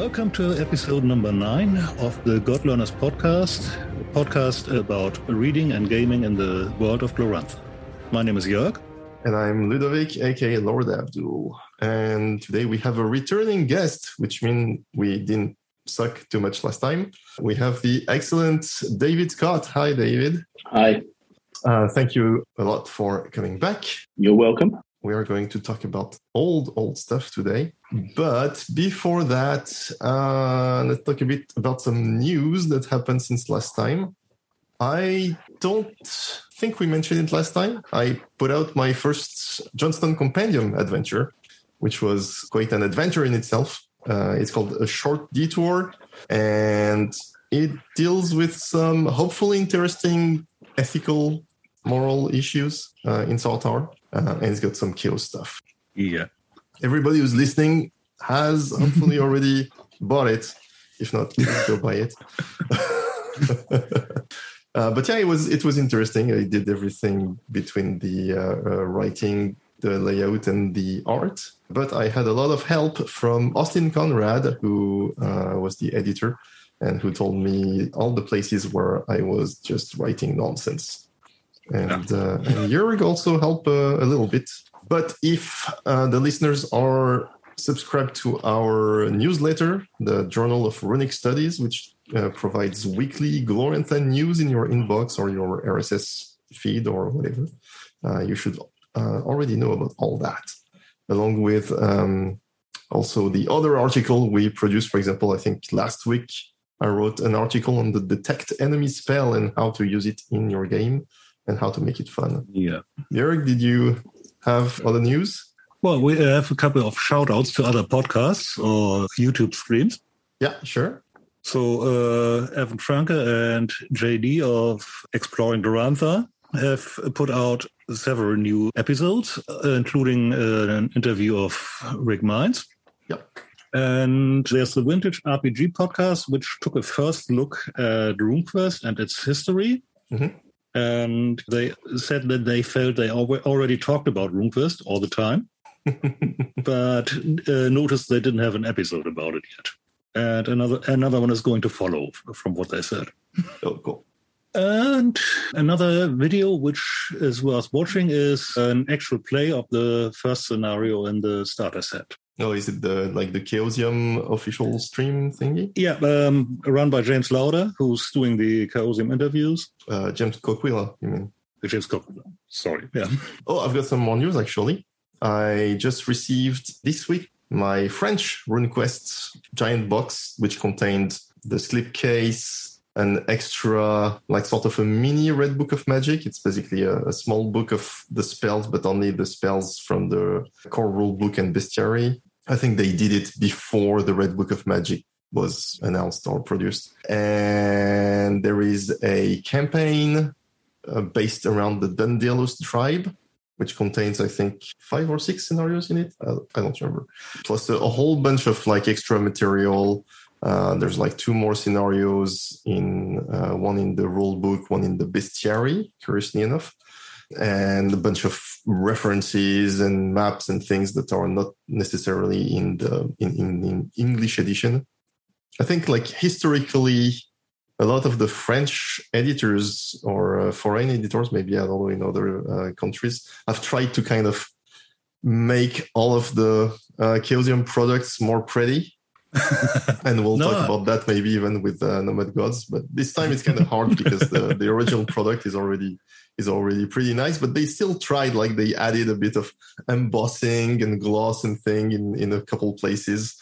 Welcome to episode number nine of the God Learners podcast, a podcast about reading and gaming in the world of Glorantha. My name is Jörg. And I'm Ludovic, aka Lord Abdul. And today we have a returning guest, which means we didn't suck too much last time. We have the excellent David Scott. Hi, David. Hi. Uh, thank you a lot for coming back. You're welcome. We are going to talk about old, old stuff today. But before that, uh, let's talk a bit about some news that happened since last time. I don't think we mentioned it last time. I put out my first Jonstown Compendium adventure, which was quite an adventure in itself. Uh, it's called A Short Detour, and it deals with some hopefully interesting ethical, moral issues uh, in Tower, uh, and it's got some chaos stuff. Yeah. Everybody who's listening has hopefully already bought it. If not, go buy it. uh, but yeah, it was it was interesting. I did everything between the uh, uh, writing, the layout, and the art. But I had a lot of help from Austin Conrad, who uh, was the editor, and who told me all the places where I was just writing nonsense. And, uh, and Jörg also help uh, a little bit. But if the listeners are subscribed to our newsletter, the Journal of Runic Studies, which uh, provides weekly Glorantha news in your inbox or your RSS feed or whatever. Uh, you should uh, already know about all that, along with um, also the other article we produced. For example, I think last week I wrote an article on the detect enemy spell and how to use it in your game and how to make it fun. Yeah. Eric, did you have other news? Well, we have a couple of shout outs to other podcasts or YouTube streams. Yeah, sure. So, uh, Evan Franke and JD of Exploring Glorantha have put out several new episodes, uh, including uh, an interview of Rick Meints. Yep. And there's the Vintage RPG podcast, which took a first look at RuneQuest and its history. Mm-hmm. And they said that they felt they already talked about RuneQuest all the time. but uh, noticed they didn't have an episode about it yet. And another another one is going to follow from what they said. Oh, cool. And another video which is worth watching is an actual play of the first scenario in the starter set. Oh, is it the like the Chaosium official stream thingy? Yeah, um, run by James Lauder, who's doing the Chaosium interviews. Uh, James Coquillat, you mean? James Coquillat. Sorry. Yeah. Oh, I've got some more news actually. I just received this week my French RuneQuest giant box, which contained the slipcase, an extra, like sort of a mini Red Book of Magic. It's basically a, a, small book of the spells, but only the spells from the core rule book and bestiary. I think they did it before the Red Book of Magic was announced or produced. And there is a campaign uh, based around the Dundealos tribe which contains, I think, five or six scenarios in it. I, I don't remember. Plus a, a, whole bunch of like extra material. Uh, there's like two more scenarios in uh, one in the rule book, one in the bestiary, curiously enough, and a bunch of references and maps and things that are not necessarily in the in, in, in English edition. I think like historically a lot of the French editors or uh, foreign editors, maybe I don't know in other uh, countries, have tried to kind of make all of the uh, Chaosium products more pretty. and we'll no. talk about that maybe even with uh, Nomad Gods. But this time it's kind of hard because the, the original product is already is already pretty nice. But they still tried, like they added a bit of embossing and gloss and thing in in a couple places.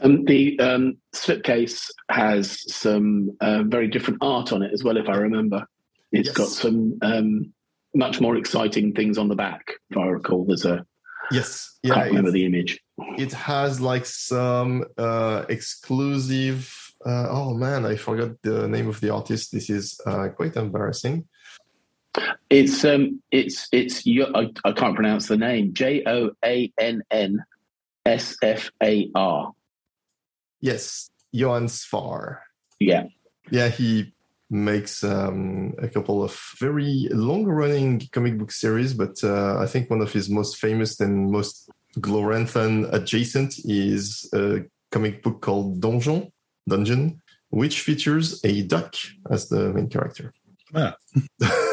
Um, the um, slipcase has some uh, very different art on it as well, if I remember. It's yes. got some um, much more exciting things on the back, if I recall. There's a yes, yeah, I can't remember the image. It has like some uh, exclusive. Uh, oh man, I forgot the name of the artist. This is uh, quite embarrassing. It's um, it's it's I, I can't pronounce the name. J O A N N S F A R. Yes, Joann Sfar. Yeah. Yeah, he makes um, a couple of very long running comic book series, but uh, I think one of his most famous and most Gloranthan adjacent is a comic book called Donjon, Dungeon, which features a duck as the main character. Ah.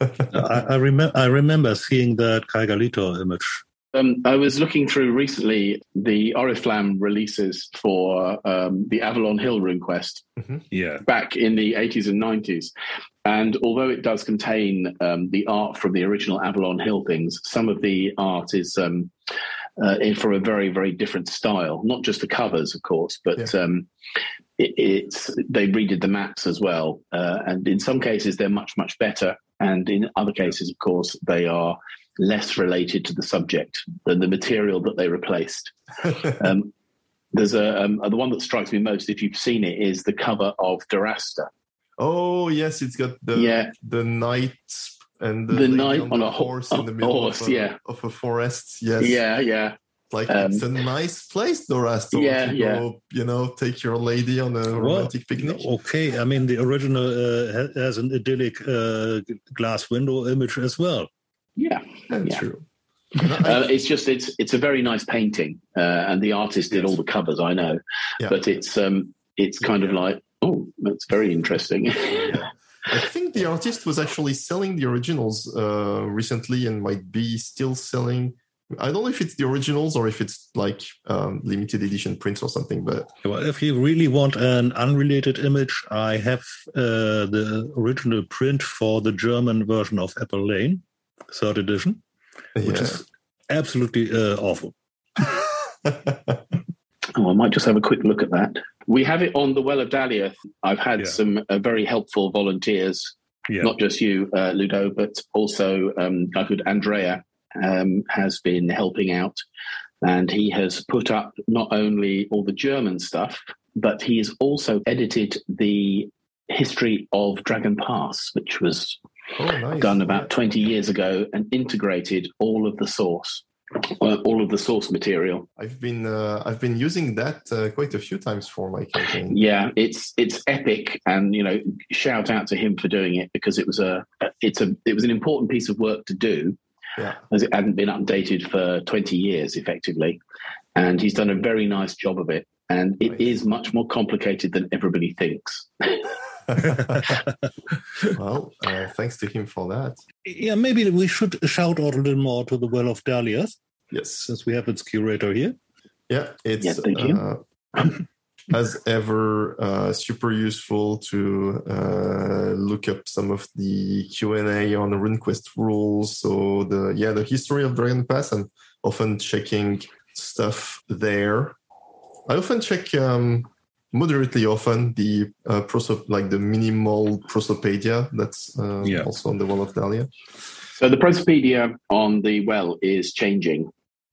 I, I, remember. I remember seeing that Kaigalito image. Um, I was looking through recently the Oriflamme releases for um, the Avalon Hill RuneQuest. Mm-hmm. Yeah. Back in the 80s and 90s. And although it does contain um, the art from the original Avalon Hill things, some of the art is um, uh, for a very, very different style. Not just the covers, of course, but yeah. um, it, it's they redid the maps as well. Uh, and in some cases, they're much, much better. And in other cases, of course, they are less related to the subject than the material that they replaced. um, there's a um, the one that strikes me most, if you've seen it, is the cover of Dorastor. Oh yes, it's got the yeah. the knight and the, the knight on, on a horse in the middle horse, of, a, yeah. of a forest. Yes, yeah, yeah. Like um, it's a nice place, Dorastor. Yeah, to yeah. Go, you know, take your lady on a romantic well, picnic. Okay, I mean the original uh, has an idyllic uh, glass window image as well. Yeah, That's yeah. true. Uh, it's just it's it's a very nice painting, uh, and the artist did Yes. all the covers. I know, Yeah. but it's um it's kind of like oh that's very interesting. I think the artist was actually selling the originals uh, recently and might be still selling. I don't know if it's the originals or if it's like um, limited edition prints or something, but Well, if you really want an unrelated image, I have uh, the original print for the German version of Apple Lane, third edition, which yeah. is absolutely uh, awful. oh, I might just have a quick look at that. We have it on the Well of Daliath. I've had Yeah. some uh, very helpful volunteers, Yeah. not just you, uh, Ludo, but also um, I could Andrea um, has been helping out, and he has put up not only all the German stuff, but he has also edited the history of Dragon Pass, which was oh, nice. done about 20 years ago and integrated all of the source uh, all of the source material I've been uh, I've been using that uh, quite a few times for my campaign. yeah it's it's epic and you know shout out to him for doing it because it was a it's a it was an important piece of work to do Yeah. as it hadn't been updated for 20 years effectively and he's done a very nice job of it and it is Nice. much more complicated than everybody thinks well, uh, thanks to him for that. yeah, maybe we should shout out a little more to the Well of Daliath, Yes. since we have its curator here. Yeah, it's Yeah, thank you. as ever uh, super useful to uh, look up some of the Q and A on the RuneQuest rules. So the yeah the history of Dragon Pass and often checking stuff there. I often check um, moderately often the uh, proso- like the minimal prosopedia that's uh, Yeah. also on the wall of Daliath. So the Prosopedia on the well is changing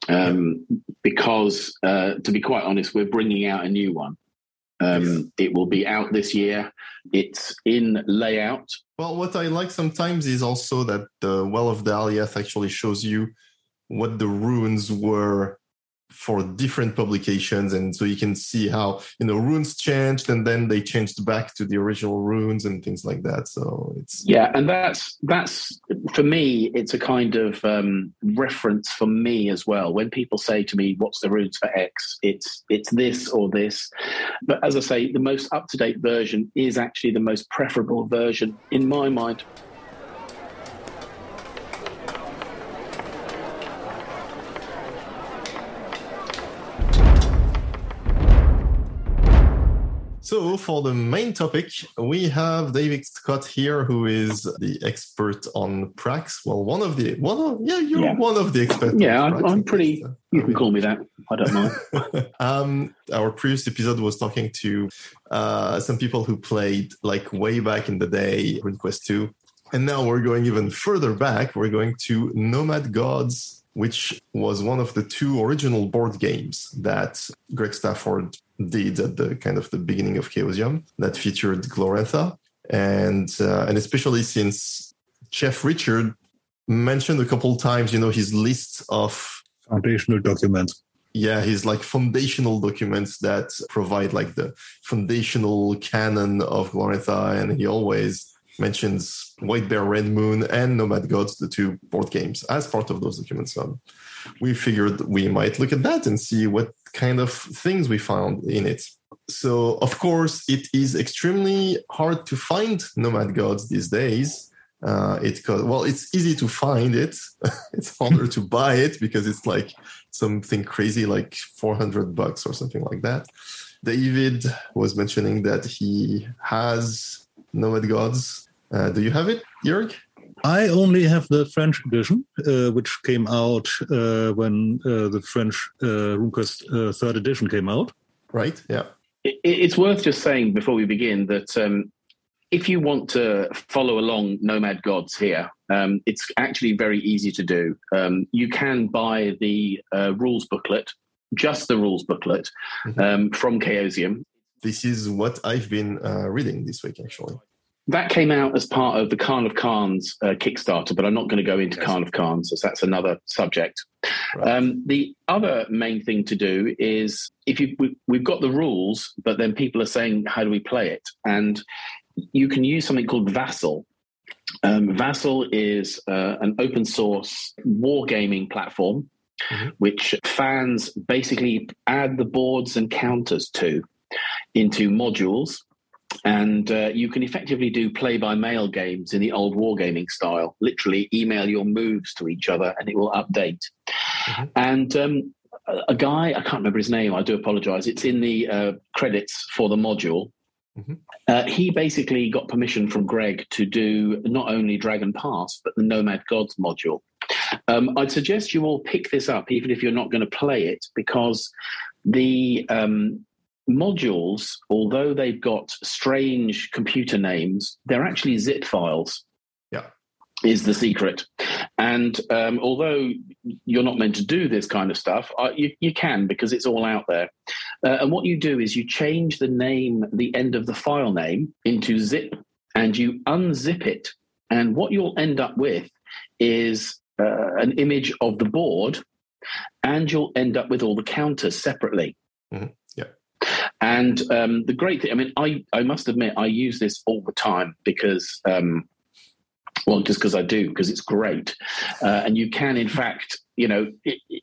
um, because, uh, to be quite honest, we're bringing out a new one. Um. It will be out this year. It's in layout. Well, what I like sometimes is also that the Well of Daliath actually shows you what the runes were for different publications, and so you can see how you know runes changed, and then they changed back to the original runes and things like that. So it's Yeah, and that's that's for me. It's a kind of um, reference for me as well. When people say to me, "What's the runes for X?" It's it's this or this. But as I say, the most up to date version is actually the most preferable version in my mind. So for the main topic, we have David Scott here, who is the expert on Prax. Well, one of the one of yeah, you're Yeah. one of the experts. Yeah, Prax, I'm pretty. least, uh, You can call me that. I don't mind. um, our previous episode was talking to uh, some people who played like way back in the day RuneQuest 2. And now we're going even further back. We're going to Nomad Gods, which was one of the two original board games that Greg Stafford did at the kind of the beginning of Chaosium that featured Glorantha. And, uh, and especially since Jeff Richard mentioned a couple times, you know, his list of Foundational documents. yeah his like foundational documents that provide like the foundational canon of Glorantha, and he always mentions White Bear Red Moon and Nomad Gods, the two board games, as part of those documents. So we figured we might look at that and see what kind of things we found in it. So, of course, it is extremely hard to find Nomad Gods these days. Uh, it well, it's easy to find it. it's harder to buy it because it's like something crazy, like 400 bucks or something like that. David was mentioning that he has Nomad Gods. Uh, do you have it, Jörg? I only have the French edition, uh, which came out uh, when uh, the French uh, RuneQuest uh, third edition came out. Right. Yeah. It, it's worth just saying before we begin that um, if you want to follow along Nomad Gods here, um, it's actually very easy to do. Um, you can buy the uh, rules booklet, just the rules booklet mm-hmm. um, from Chaosium. This is what I've been uh, reading this week, actually. That came out as part of the Khan of Khans uh, Kickstarter, but I'm not going to go into yes. Khan of Khans as that's another subject. Right. Um, the other main thing to do is if you we, we've got the rules, but then people are saying, how do we play it? And you can use something called Vassal. Um, Vassal is uh, an open source wargaming platform, mm-hmm. which fans basically add the boards and counters to into modules and uh, you can effectively do play by mail games in the old wargaming style. Literally, email your moves to each other, and it will update. Mm-hmm. And um, a guy, I can't remember his name. I do apologize. It's in the uh, credits for the module. Mm-hmm. Uh, he basically got permission from Greg to do not only Dragon Pass but the Nomad Gods module. Um, I'd suggest you all pick this up, even if you're not going to play it, because the um, modules, although they've got strange computer names, they're actually zip files. Yeah. Is the secret. And um, although you're not meant to do this kind of stuff, uh, you, you can because it's all out there. Uh, and what you do is you change the name, the end of the file name into zip, and you unzip it. And what you'll end up with is uh, an image of the board, and you'll end up with all the counters separately. Mm-hmm. And um, the great thing, I mean, I, I must admit, I use this all the time because, um, well, just because I do, because it's great. Uh, and you can, in fact, you know,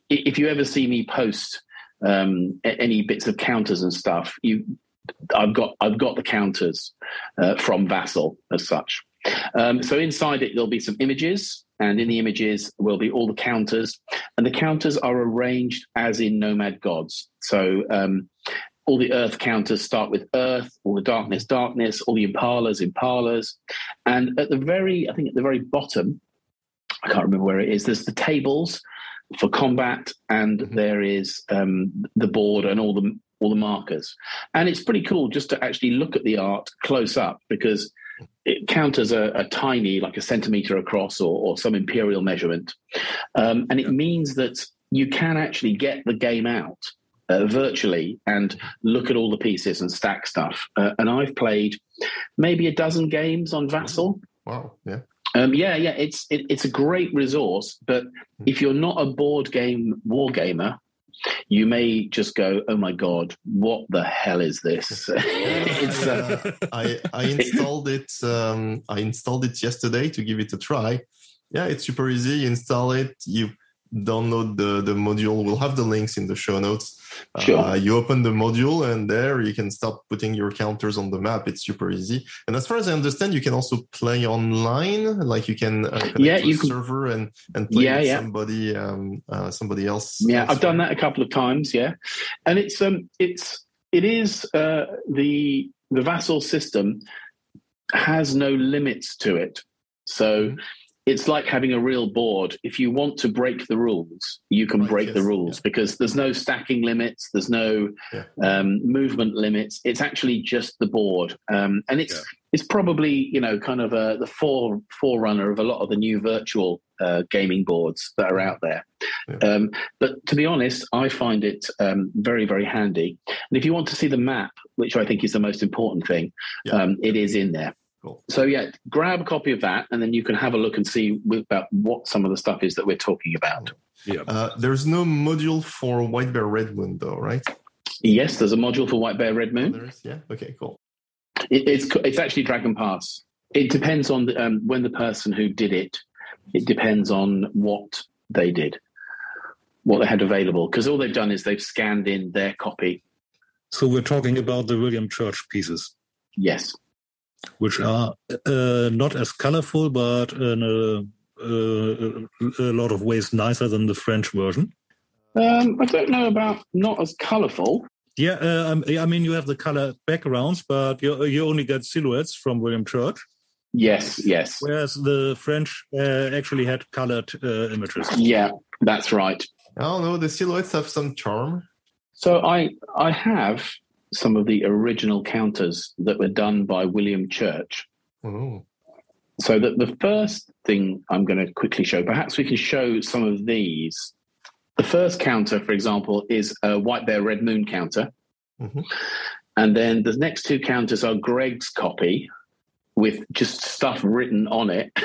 if you ever see me post um, any bits of counters and stuff, you, I've got I've got the counters uh, from Vassal as such. Um, so inside it, there'll be some images, and in the images will be all the counters, and the counters are arranged as in Nomad Gods. So um, all the earth counters start with earth, all the darkness, darkness, all the impalas, impalas. And at the very, I think at the very bottom, I can't remember where it is, there's the tables for combat and mm-hmm. there is um, the board and all the all the markers. And it's pretty cool just to actually look at the art close up because it counters a, a tiny, like a centimeter across or, or some imperial measurement. Um, and it means that you can actually get the game out uh, virtually and look at all the pieces and stack stuff. Uh, and I've played maybe a dozen games on Vassal. Wow, yeah. Um, yeah, yeah, it's it, it's a great resource, but if you're not a board game war gamer, you may just go, "Oh my god, what the hell is this?" uh, I I installed it. Um, I installed it yesterday to give it a try. Yeah, it's super easy. You install it. You download the, the module. We'll have the links in the show notes. Sure. Uh, you open the module and there you can start putting your counters on the map. It's super easy. And as far as I understand, you can also play online. Like you can uh, connect yeah, you can, server and and play yeah, with yeah. somebody um, uh, somebody else. Yeah, I've done that a couple of times. Yeah, and it's um it's it is uh, the the vassal system has no limits to it. So. Mm-hmm it's like having a real board. If you want to break the rules, you can right, break yes, the rules yeah. because there's no stacking limits, there's no yeah. um, movement limits. It's actually just the board, um, and it's yeah. it's probably you know kind of a, the fore, forerunner of a lot of the new virtual uh, gaming boards that are out there. Um, but to be honest, I find it um, very very handy. And if you want to see the map, which I think is the most important thing, um, it is in there. Cool. So yeah, grab a copy of that, and then you can have a look and see about what some of the stuff is that we're talking about. Yeah. Uh, there's no module for White Bear Red Moon, though, right? Yes, there's a module for White Bear Red Moon. Oh, yeah. Okay. Cool. It, it's it's actually Dragon Pass. It depends on the, um, when the person who did it. It depends on what they did. what they had available because all they've done is they've scanned in their copy. So we're talking about the William Church pieces. Yes. Which are uh, not as colorful, but in a, uh, a, lot of ways nicer than the French version. Um, I don't know about not as colorful. Yeah, uh, I mean, you have the color backgrounds, but you, you only get silhouettes from William Church. Yes, yes. Whereas the French uh, actually had colored uh, images. Yeah, that's right. Oh no, the silhouettes have some charm. So I I have some of the original counters that were done by William Church. Oh. So that the first thing I'm going to quickly show, perhaps we can show some of these. The first counter, for example, is a White Bear Red Moon counter. Mm-hmm. And then the next two counters are Greg's copy with just stuff written on it.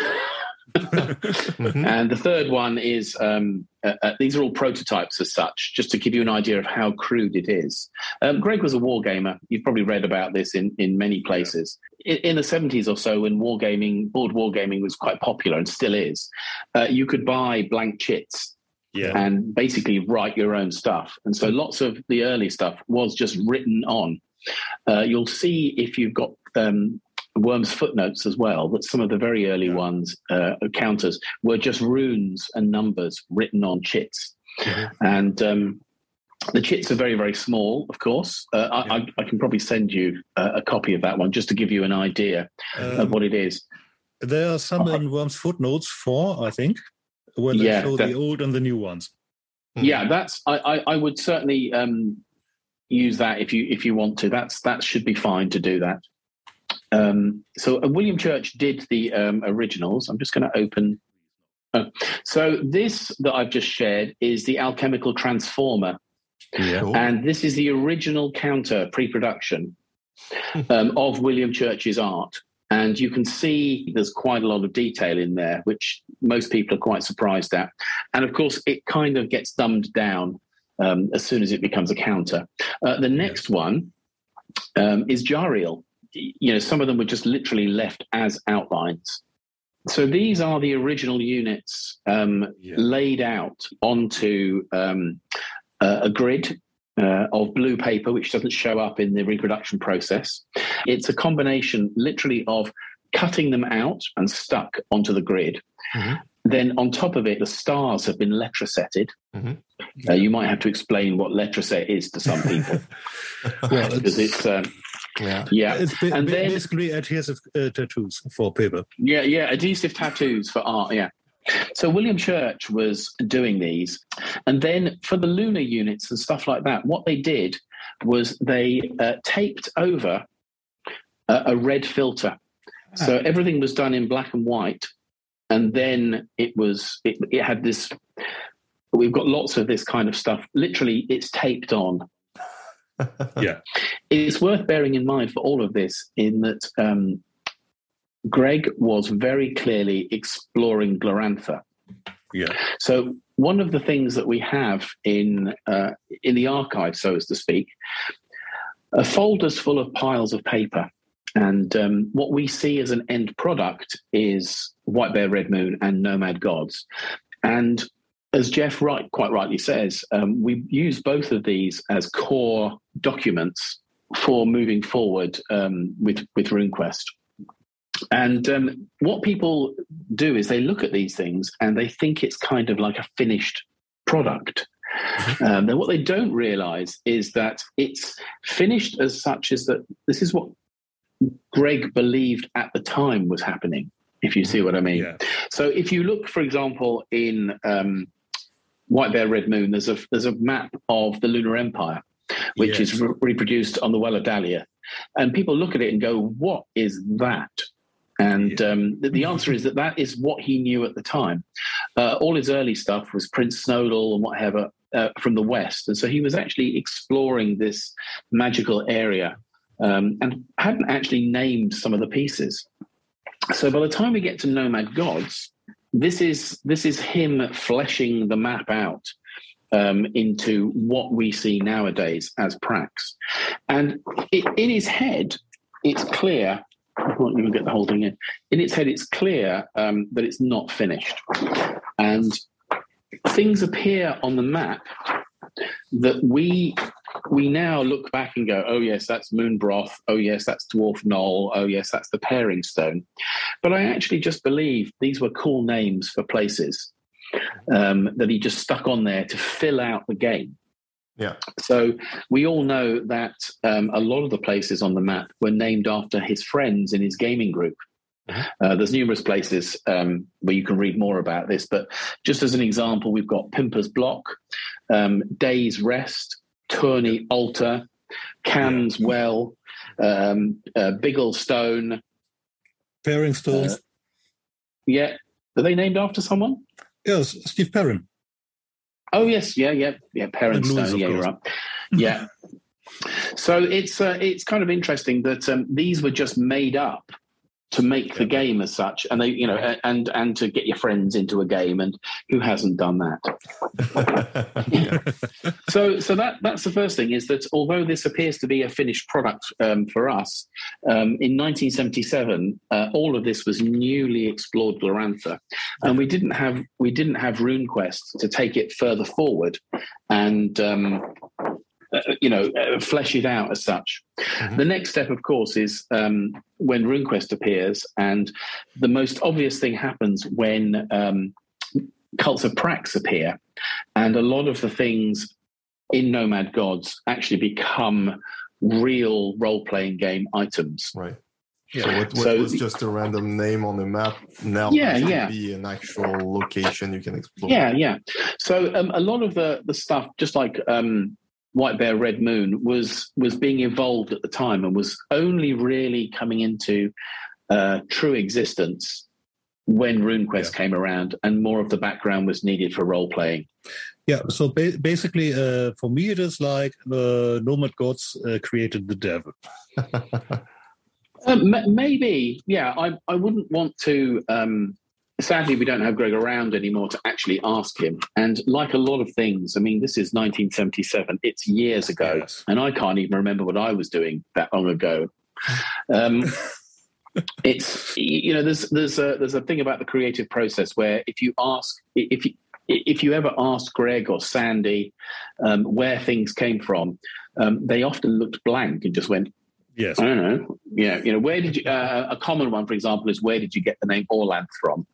mm-hmm. And the third one is um, uh, uh, these are all prototypes as such, just to give you an idea of how crude it is. Um, Greg was a wargamer. You've probably read about this in, in many places. In, in the 70s or so, when wargaming, board wargaming was quite popular and still is, uh, you could buy blank chits yeah. and basically write your own stuff. And so lots of the early stuff was just written on. Uh, you'll see if you've got um, Wyrm's footnotes as well that some of the very early ones, uh, counters, were just runes and numbers written on chits. Mm-hmm. And um, the chits are very, very small, of course. Uh, yeah. I, I, can probably send you a, a, copy of that one just to give you an idea um, of what it is. There are some in Wyrm's footnotes four, I think, where they yeah, show that, the old and the new ones. Yeah, that's. I, I, I would certainly um, use that if you if you want to. That's that should be fine to do that. Um, so uh, William Church did the um, originals. I'm just going to open. Uh, so this that I've just shared is the alchemical transformer, yeah. and this is the original counter pre-production um, of William Church's art. And you can see there's quite a lot of detail in there, which most people are quite surprised at. And of course, it kind of gets dumbed down um, as soon as it becomes a counter. Uh, the next one um, is Jar-eel you know, some of them were just literally left as outlines. So these are the original units um, yeah. laid out onto um, uh, a grid uh, of blue paper, which doesn't show up in the reproduction process. It's a combination, literally, of cutting them out and stuck onto the grid. Mm-hmm. Then on top of it, the stars have been letrasetted. Mm-hmm. Uh, you might have to explain what letraset is to some people, well, because it's, it's um, yeah, yeah. It's ba- and then, basically adhesive uh, tattoos for paper. Yeah, yeah, adhesive tattoos for art. Yeah. So William Church was doing these, and then for the lunar units and stuff like that, what they did was they uh, taped over a, a red filter. Ah. So everything was done in black and white, and then it was it, it had this. We've got lots of this kind of stuff. Literally, it's taped on yeah. It's worth bearing in mind for all of this in that um, Greg was very clearly exploring Glorantha. Yeah. So one of the things that we have in uh, in the archive, so as to speak, are folders full of piles of paper. And um, what we see as an end product is White Bear Red Moon and Nomad Gods. And as Jeff Wright quite rightly says, um, we use both of these as core documents for moving forward um, with with RuneQuest. And um, what people do is they look at these things and they think it's kind of like a finished product. Mm-hmm. Um, then what they don't realize is that it's finished as such as that this is what Greg believed at the time was happening, if you see what I mean. Yeah. So if you look, for example, in um, White Bear Red Moon, there's a there's a map of the Lunar Empire, which yes. is re- reproduced on the Well of Daliath, and people look at it and go, "What is that?" And yeah. um, the, the, answer is that that is what he knew at the time. Uh, all his early stuff was Prince Snodal and whatever uh, from the West, and so he was actually exploring this magical area um, and hadn't actually named some of the pieces. So by the time we get to Nomad Gods, this is this is him fleshing the map out um, into what we see nowadays as Prax, and it, in his head, it's clear. I won't even get the whole thing in. In its head, it's clear um, that it's not finished, and things appear on the map that we we now look back and go, oh yes, that's Moonbroth. Oh yes, that's Dwarf Knoll. Oh yes, that's the Pairing Stone. But I actually just believe these were cool names for places um, that he just stuck on there to fill out the game. Yeah. So we all know that um, a lot of the places on the map were named after his friends in his gaming group. Uh, there's numerous places um, where you can read more about this, but just as an example, we've got Pimper's Block, um, Day's Rest, Tourney Altar, Cam's yeah. Well, um, uh, Bigglestone, Pairing Stones. Uh, yeah, are they named after someone? Yes, Steve Perrin. Oh yes, yeah, yeah, yeah. Perrin Stone. Yeah, you're right. Yeah. so it's uh, it's kind of interesting that um, these were just made up to make the game as such and they you know and and to get your friends into a game and who hasn't done that? So so that that's the first thing is that although this appears to be a finished product um, for us um, in 1977 uh, all of this was newly explored glorantha. And we didn't have we didn't have runequest to take it further forward. And um, uh, you know, uh, flesh it out as such. Mm-hmm. The next step, of course, is um, when RuneQuest appears, and the most obvious thing happens when um, cults of Prax appear, and a lot of the things in Nomad Gods actually become real role-playing game items. Right. Yeah. So what, what so, was just a random name on the map now yeah, yeah. be an actual location you can explore. Yeah, yeah. So um, a lot of the the stuff, just like um, White Bear Red Moon was was being evolved at the time and was only really coming into uh, true existence when RuneQuest yeah. came around and more of the background was needed for role playing. Yeah, so ba- basically, uh, for me, it is like the Nomad Gods uh, created the devil. um, m- maybe, yeah. I I wouldn't want to um, sadly, we don't have Greg around anymore to actually ask him. And like a lot of things, I mean, this is 1977. It's years ago, yes. and I can't even remember what I was doing that long ago. Um, it's you know, there's there's a there's a thing about the creative process where if you ask if you if you ever asked Greg or Sandy um, where things came from, um, they often looked blank and just went, Yes. I don't know. Yeah. You know, where did you, uh, a common one, for example, is where did you get the name Orlanth from?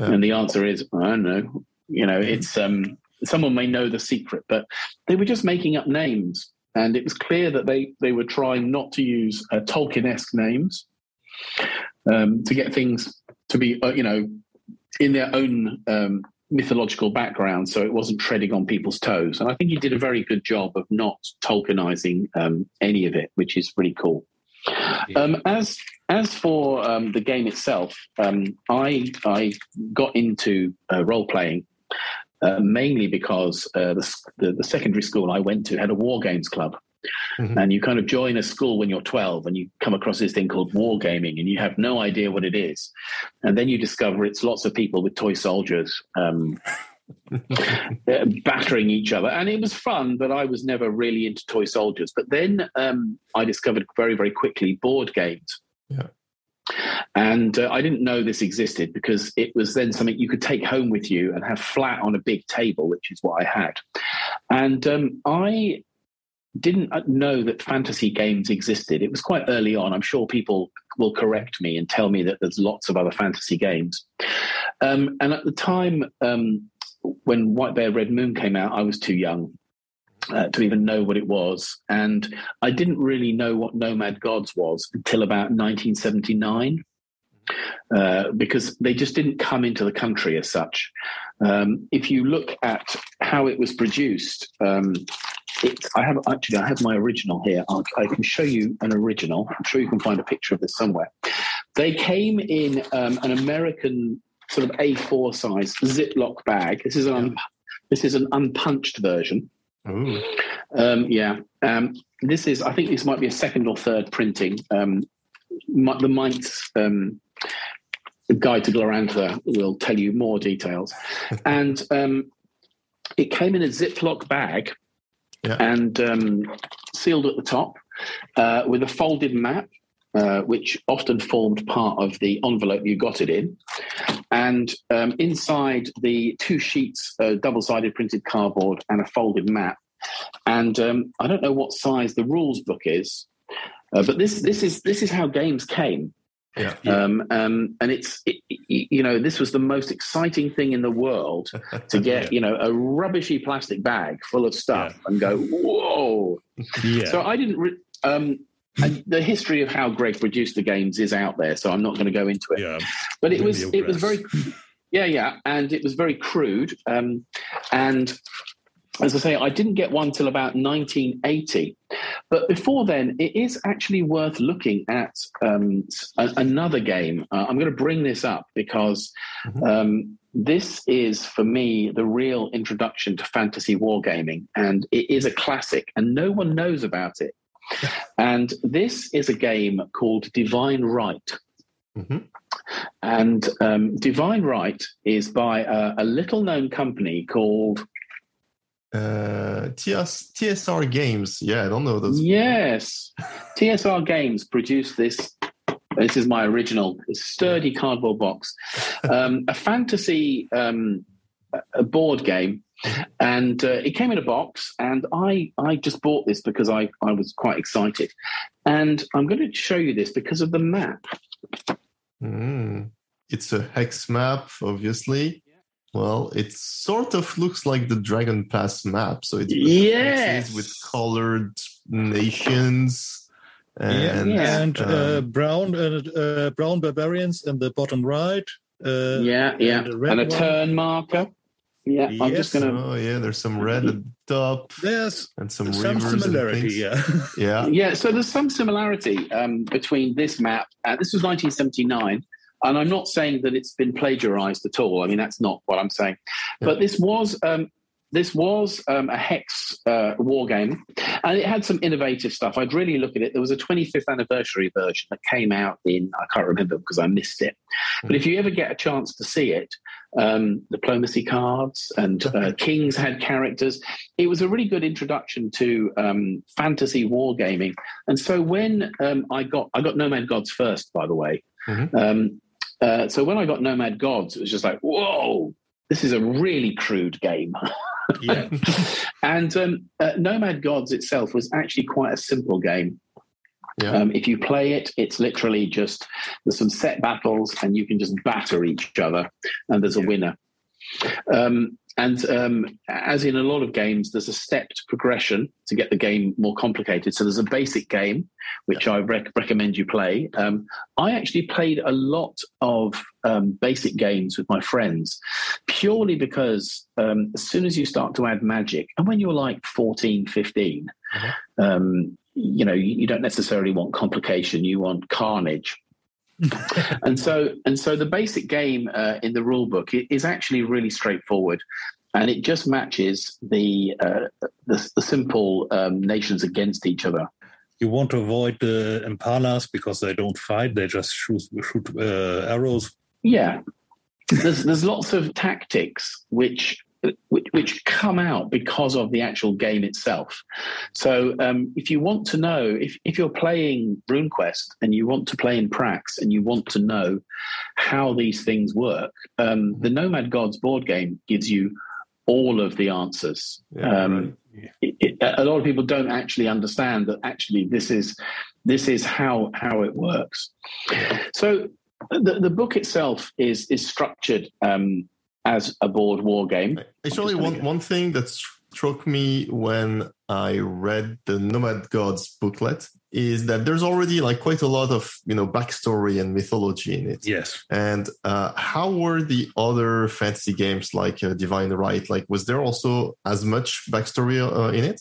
Yeah. And the answer is, I don't know. You know, it's um, someone may know the secret, but they were just making up names. And it was clear that they, they were trying not to use uh, Tolkien esque names um, to get things to be, uh, you know, in their own um, mythological background, so it wasn't treading on people's toes. And I think he did a very good job of not Tolkienizing um, any of it, which is pretty cool. Um, as as for um, the game itself, um, I I got into uh, role playing uh, mainly because uh, the, the, the secondary school I went to had a war games club. Mm-hmm. And you kind of join a school when you're 12 and you come across this thing called wargaming and you have no idea what it is. And then you discover it's lots of people with toy soldiers um, battering each other. And it was fun, but I was never really into toy soldiers. But then um, I discovered very, very quickly board games. Yeah. And uh, I didn't know this existed because it was then something you could take home with you and have flat on a big table, which is what I had. And um, I didn't uh, know that fantasy games existed. It was quite early on. I'm sure people will correct me and tell me that there's lots of other fantasy games. Um, and at the time, um, when White Bear Red Moon came out, I was too young uh, to even know what it was. And I didn't really know what Nomad Gods was until about 1979. Uh, because they just didn't come into the country as such. Um, if you look at how it was produced, um, it, I have actually I have my original here. I'll, i can show you an original. I'm sure you can find a picture of this somewhere. They came in um, an American sort of A4 size Ziploc bag. This is an un- this is an unpunched version. Um, yeah, um, this is. I think this might be a second or third printing. Um, the Meints um, guide to Glorantha will tell you more details. and um, it came in a Ziploc bag yeah. and um, sealed at the top uh, with a folded map uh, which often formed part of the envelope you got it in. And um, inside the two sheets, uh, double sided printed cardboard, and a folded map. And um, I don't know what size the rules book is, uh, but this this is this is how games came. Yeah. Um, um, and it's it, you know this was the most exciting thing in the world to get Yeah. you know a rubbishy plastic bag full of stuff and go whoa. Yeah. So I didn't. Re- um, and the history of how Greg produced the games is out there, so I'm not going to go into it. yeah. But it was it was very yeah yeah, and it was very crude. Um, and as I say, I didn't get one till about 1980. But before then, it is actually worth looking at um, a- another game. Uh, I'm going to bring this up because Mhm. um, this is, for me, the real introduction to fantasy wargaming, and it is a classic, and no one knows about it. And this is a game called Divine Right. Mhm. And um, Divine Right is by a, a little known company called Uh, TS, TSR Games. Yeah, I don't know those. Yes. TSR Games produced this. This is my original sturdy cardboard box, um, a fantasy um, a board game, and uh, it came in a box. And I I just bought this because I I was quite excited, and I'm going to show you this because of the map. Mm. It's a hex map, obviously. Well, it sort of looks like the Dragon Pass map. So it's Yes. with colored nations. And, Yeah. and um, uh, brown uh, uh, brown barbarians in the bottom right. Uh, yeah, yeah, and the red and a turn marker. Yeah, I'm just going to. oh yeah, there's some red at the top There's and some, some rivers and similarity, things. yeah. Yeah. Yeah, so there's some similarity um, between this map. Uh, this was 1979, and I'm not saying that it's been plagiarized at all. I mean, that's not what I'm saying. But this was um, this was um, a hex uh, war game, and it had some innovative stuff. I'd really look at it. There was a 25th anniversary version that came out in I can't remember because I missed it. But if you ever get a chance to see it, um, diplomacy cards and uh, kings had characters. It was a really good introduction to um, fantasy wargaming. And so when um, I got I got Nomad Gods first, by the way. Mhm. Um, uh, so when I got Nomad Gods, it was just like, whoa, this is a really crude game. yeah. and um, uh, Nomad Gods itself was actually quite a simple game. Yeah. Um, if you play it, it's literally just there's some set battles, and you can just batter each other, and there's a winner. Um, and um, as in a lot of games, there's a stepped progression to get the game more complicated. So there's a basic game, which I rec- recommend you play. Um, I actually played a lot of um, basic games with my friends, purely because um, as soon as you start to add magic, and when you're like 14, 15, Mhm. um, you know, you, you don't necessarily want complication, you want carnage. and so, and so, the basic game uh, in the rule book is actually really straightforward, and it just matches the uh, the, the simple um, nations against each other. You want to avoid the impalas because they don't fight; they just shoot shoot uh, arrows. Yeah, there's there's lots of tactics which which, which come out because of the actual game itself. So um, if you want to know if if you're playing RuneQuest and you want to play in Prax and you want to know how these things work, um, the Nomad Gods board game gives you all of the answers. Yeah, um, it, it, a lot of people don't actually understand that actually this is this is how how it works. So the, the book itself is is structured um, as a board war game. Actually, just gonna one, one thing that struck me when I read the Nomad Gods booklet is that there's already like quite a lot of you know backstory and mythology in it. Yes. And uh, how were the other fantasy games like uh, Divine Right? Like, was there also as much backstory uh, in it?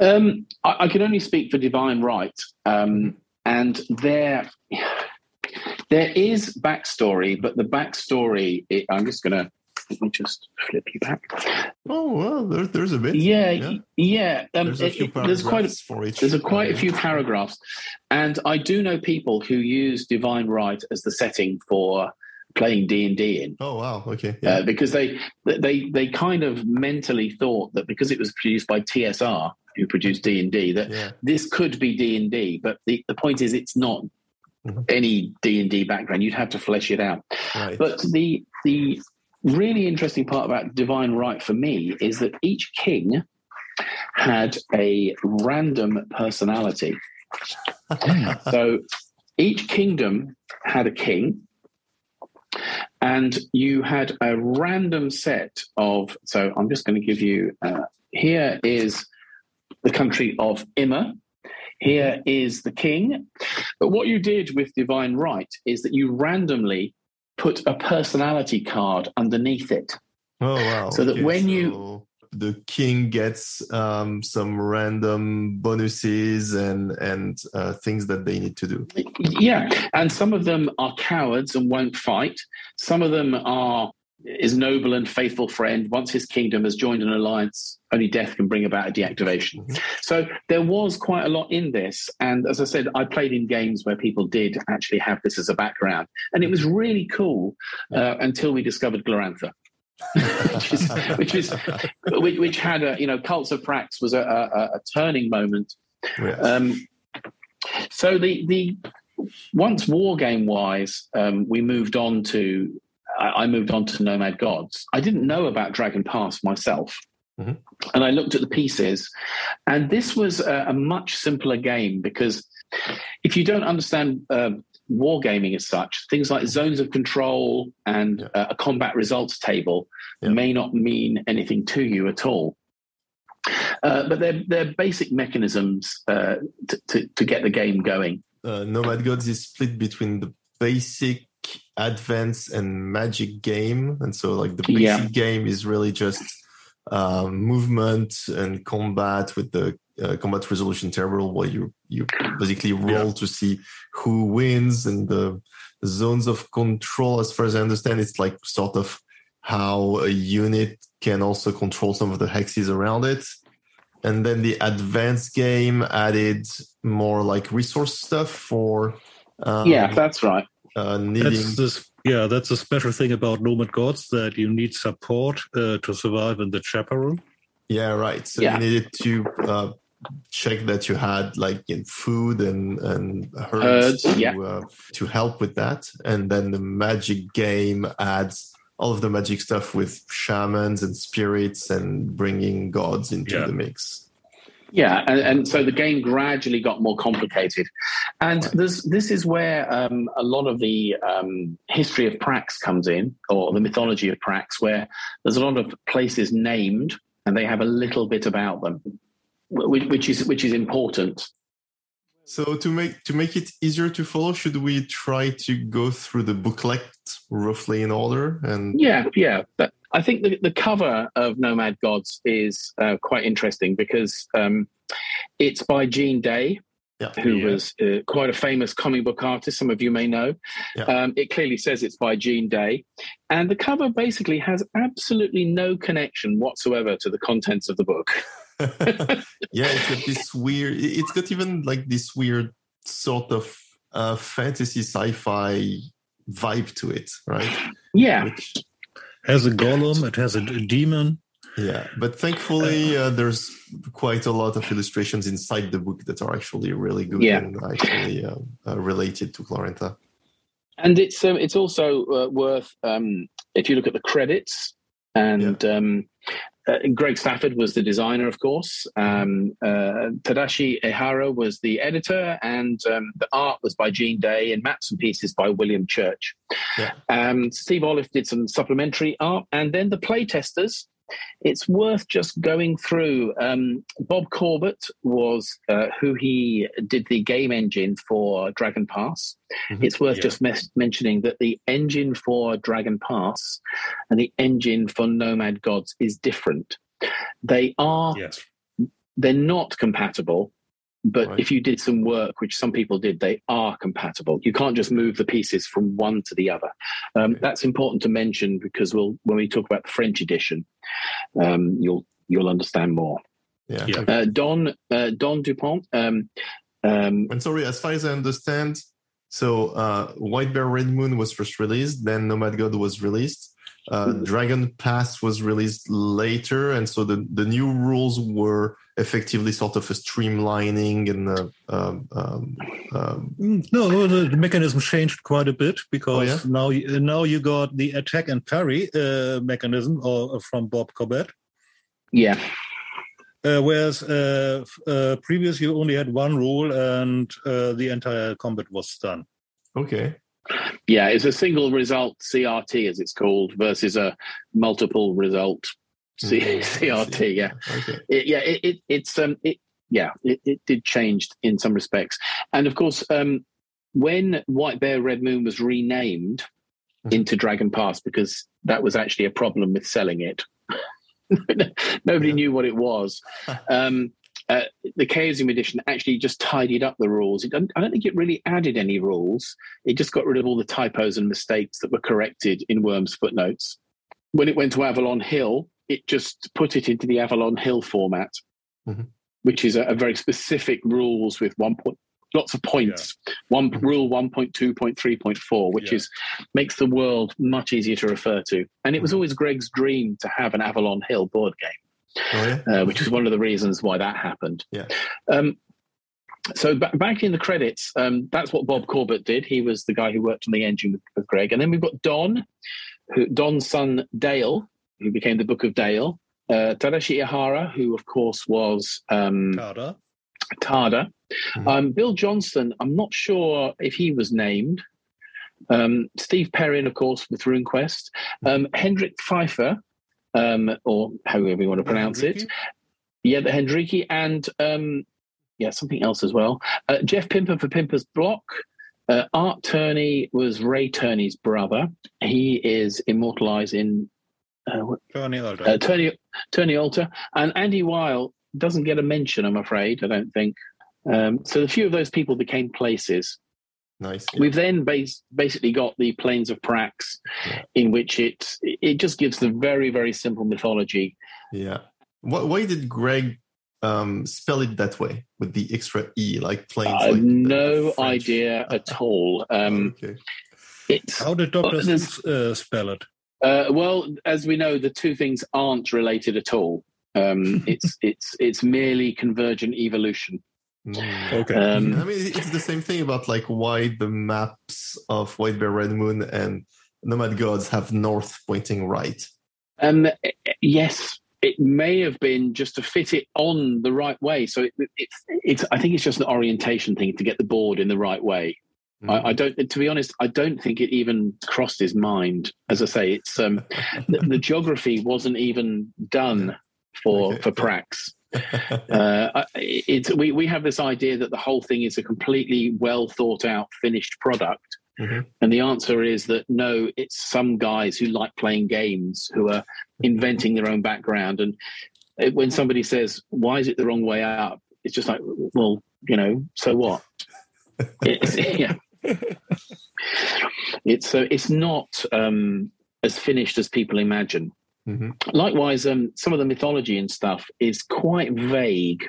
Um, I, I can only speak for Divine Right, um, and there there is backstory, but the backstory it, I'm just going to let me just flip you back. Oh well, there, there's a bit. Yeah, Yeah. yeah. Um, There's a few it- there's quite a, for each. There's a, quite a uh, few paragraphs, and I do know people who use Divine Right as the setting for playing D and D in, Oh wow, okay. Yeah. uh, because they they they kind of mentally thought that because it was produced by TSR, who produced D and D, that yeah. this could be D and D. But the, the point is, it's not mm-hmm. any D and D background. You'd have to flesh it out. Right. But the the really interesting part about divine right for me is that each king had a random personality. so each kingdom had a king, and you had a random set of. So I'm just going to give you. Uh, here is the country of Immer. Here is the king. But what you did with divine right is that you randomly put a personality card underneath it. Oh wow! So that Okay, when you the king gets um, some random bonuses and and uh, things that they need to do. Yeah, and some of them are cowards and won't fight. Some of them are his noble and faithful friend. Once his kingdom has joined an alliance, only death can bring about a deactivation. Mhm. So there was quite a lot in this. And as I said, I played in games where people did actually have this as a background, and it was really cool uh, until we discovered Glorantha. which is which is which, which had a you know cults of prax was a, a, a turning moment Yes. um, so the the once war game wise, um, we moved on to I, I moved on to Nomad Gods. I didn't know about Dragon Pass myself. Mhm. And I looked at the pieces, and this was a, a much simpler game because if you don't understand uh, wargaming as such, things like zones of control and Yeah. uh, a combat results table Yeah. may not mean anything to you at all. Uh, but they're, they're basic mechanisms uh, to, to, to get the game going. uh, Nomad Gods is split between the basic, advanced, and magic game, and so like the basic Yeah. game is really just um, movement and combat with the uh, combat resolution table, where you you basically roll to see who wins, and the zones of control. As far as I understand, it's like sort of how a unit can also control some of the hexes around it. And then the advanced game added more like resource stuff for um, yeah, that's right. Uh, needing. That's this, yeah, that's a special thing about Nomad Gods that you need support uh, to survive in the chaparral. Yeah, right. So Yeah. you needed to uh, check that you had like in food and and herbs, Herbs, to, yeah. uh, to help with that. And then the magic game adds all of the magic stuff with shamans and spirits and bringing gods into Yeah. the mix. Yeah, and, and so the game gradually got more complicated, and this is where um, a lot of the um, history of Prax comes in, or the mythology of Prax, where there's a lot of places named, and they have a little bit about them, which, which is which is important. So to make to make it easier to follow, should we try to go through the booklet roughly in order? And Yeah, yeah. But I think the, the cover of Nomad Gods is uh, quite interesting because um, it's by Gene Day, yeah, who Yeah. was uh, quite a famous comic book artist. Some of you may know. Yeah. Um, it clearly says it's by Gene Day. And the cover basically has absolutely no connection whatsoever to the contents of the book. yeah, it's got this weird. It's got even like this weird sort of uh, fantasy sci-fi vibe to it, right? Yeah. Which, Has a golem, it has a demon. yeah, but thankfully uh, there's quite a lot of illustrations inside the book that are actually really good Yeah. and actually uh, uh, related to Glorantha. And it's um, it's also uh, worth um, if you look at the credits and um, uh, Greg Stafford was the designer, of course. Um, uh, Tadashi Ehara was the editor, and um, the art was by Gene Day, and maps and pieces by William Church. Yeah. Um, Steve Olive did some supplementary art, and then the playtesters. It's worth just going through. Um, Bob Corbett was uh, who he did the game engine for Dragon Pass. Mhm. It's worth Yeah. just mes- mentioning that the engine for Dragon Pass and the engine for Nomad Gods is different. They are Yes. they're not compatible, but Right. if you did some work, which some people did, they are compatible. You can't just move the pieces from one to the other. Um, Okay. That's important to mention because we'll when we talk about the French edition, um, you'll you'll understand more. Yeah. Yeah. Uh, Don uh, Don Dupont. Um, um, And sorry, as far as I understand, so uh, White Bear Red Moon was first released, then Nomad God was released. Uh, Dragon Pass was released later, and so the the new rules were effectively sort of a streamlining and uh, um, um, um, Mm, No, the mechanism changed quite a bit because Oh, yeah? now you- now you got the attack and parry uh, mechanism or from Bob Corbett. Yeah, Uh, whereas uh, f- uh, previous you only had one rule and uh, the entire combat was done. okay. Yeah. It's a single result CRT, as it's called, versus a multiple result C- Mhm. CRT. Yeah, Okay. it, yeah. It, it, it's um, it, yeah. It, it did change in some respects, and of course, um, when White Bear Red Moon was renamed Mhm. into Dragon Pass, because that was actually a problem with selling it. Nobody Yeah. knew what it was. Um, uh, the Chaosium edition actually just tidied up the rules. It I don't think it really added any rules. It just got rid of all the typos and mistakes that were corrected in Wyrm's footnotes. When it went to Avalon Hill, it just put it into the Avalon Hill format, Mhm. which is a, a very specific rules with one point, lots of points. One Mhm. rule one point two point three point four, which Yeah. is makes the world much easier to refer to. And it was Mhm. always Greg's dream to have an Avalon Hill board game Oh yeah. uh, which is one of the reasons why that happened. Yeah. Um, so ba- back in the credits, um, that's what Bob Corbett did. He was the guy who worked on the engine with, with Greg, and then we've got Don, who, Don's son Dale, who became the Book of Dale. Uh, Tadashi Ehara, who of course was um, Tada. Tada. Mhm. Um, Bill Johnston, I'm not sure if he was named. Um, Steve Perrin, of course, with RuneQuest. Um, Hendrik Pfeiffer, um, or however you want to pronounce it. Yeah, the Hendriki and um, yeah, something else as well. Uh, Jeff Pimper for Pimper's Block. Uh, Art Turney was Ray Turney's brother. He is immortalized in uh, Johnny Alder. uh, Turney, Turney Alter. And Andy Weil doesn't get a mention, I'm afraid, I don't think. Um, so a few of those people became places. Nice. We've then bas- basically got the Plains of Prax, Yeah. in which it it just gives the very, very simple mythology Yeah. Why, why did Greg um, spell it that way with the extra e, like planes? I have like no idea at all. Um, okay. it's How did Dr. Well, Seuss uh, spell it? uh, well, as we know, the two things aren't related at all. Um, it's it's it's merely convergent evolution. Mm. Okay. Um, I mean, it's the same thing about like why the maps of White Bear, Red Moon, and Nomad Gods have north pointing right. Um, yes, it may have been just to fit it on the right way. So it, it, it's it's I think it's just an orientation thing to get the board in the right way. Mm. I, I don't, to be honest, I don't think it even crossed his mind. As I say, it's um, the, the geography wasn't even done for Okay. for Prax. Uh, it's we we have this idea that the whole thing is a completely well thought out finished product, Mhm. and the answer is that no, it's some guys who like playing games who are inventing their own background. And when somebody says, "Why is it the wrong way up?" It's just like, well, you know, so what? It's, yeah, it's uh, it's not um, as finished as people imagine. Mhm. Likewise, um, some of the mythology and stuff is quite vague.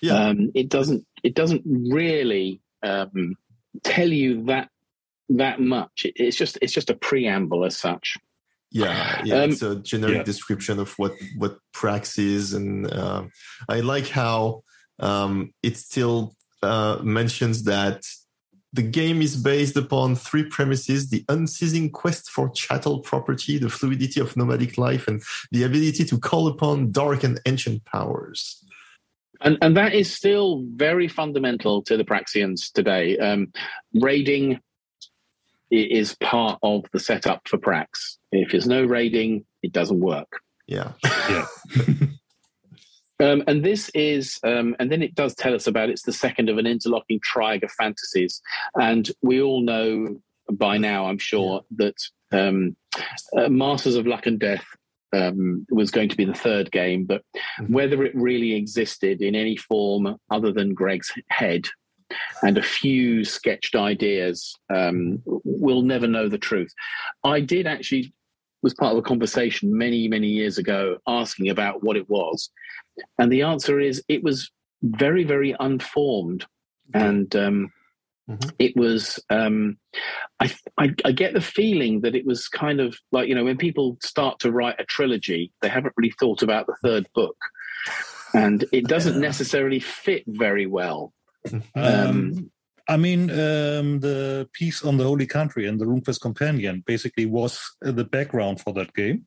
Yeah. Um, it doesn't it doesn't really um, tell you that that much. It, it's just it's just a preamble as such. Yeah, yeah, Um, it's a generic yeah. description of what what Prax is, and um, I like how um, it still uh, mentions that the game is based upon three premises: the unceasing quest for chattel property, the fluidity of nomadic life, and the ability to call upon dark and ancient powers. And and that is still very fundamental to the Praxians today. Um, raiding i- is part of the setup for Prax. If there's no raiding, it doesn't work. Yeah, Yeah. Um, and this is, um, and then it does tell us about it's the second of an interlocking triad of fantasies. And we all know by now, I'm sure, that um, uh, Masters of Luck and Death um, was going to be the third game, but Mhm. whether it really existed in any form other than Greg's head and a few sketched ideas, um, we'll never know the truth. I did actually was part of a conversation many many years ago asking about what it was and the answer is it was very very unformed and um, Mm-hmm. It was. Um, I, I, I get the feeling that it was kind of like you know when people start to write a trilogy, they haven't really thought about the third book, and it doesn't necessarily fit very well. Mm-hmm. Um, I mean, um, the piece on the Holy Country and the RuneQuest Companion basically was the background for that game.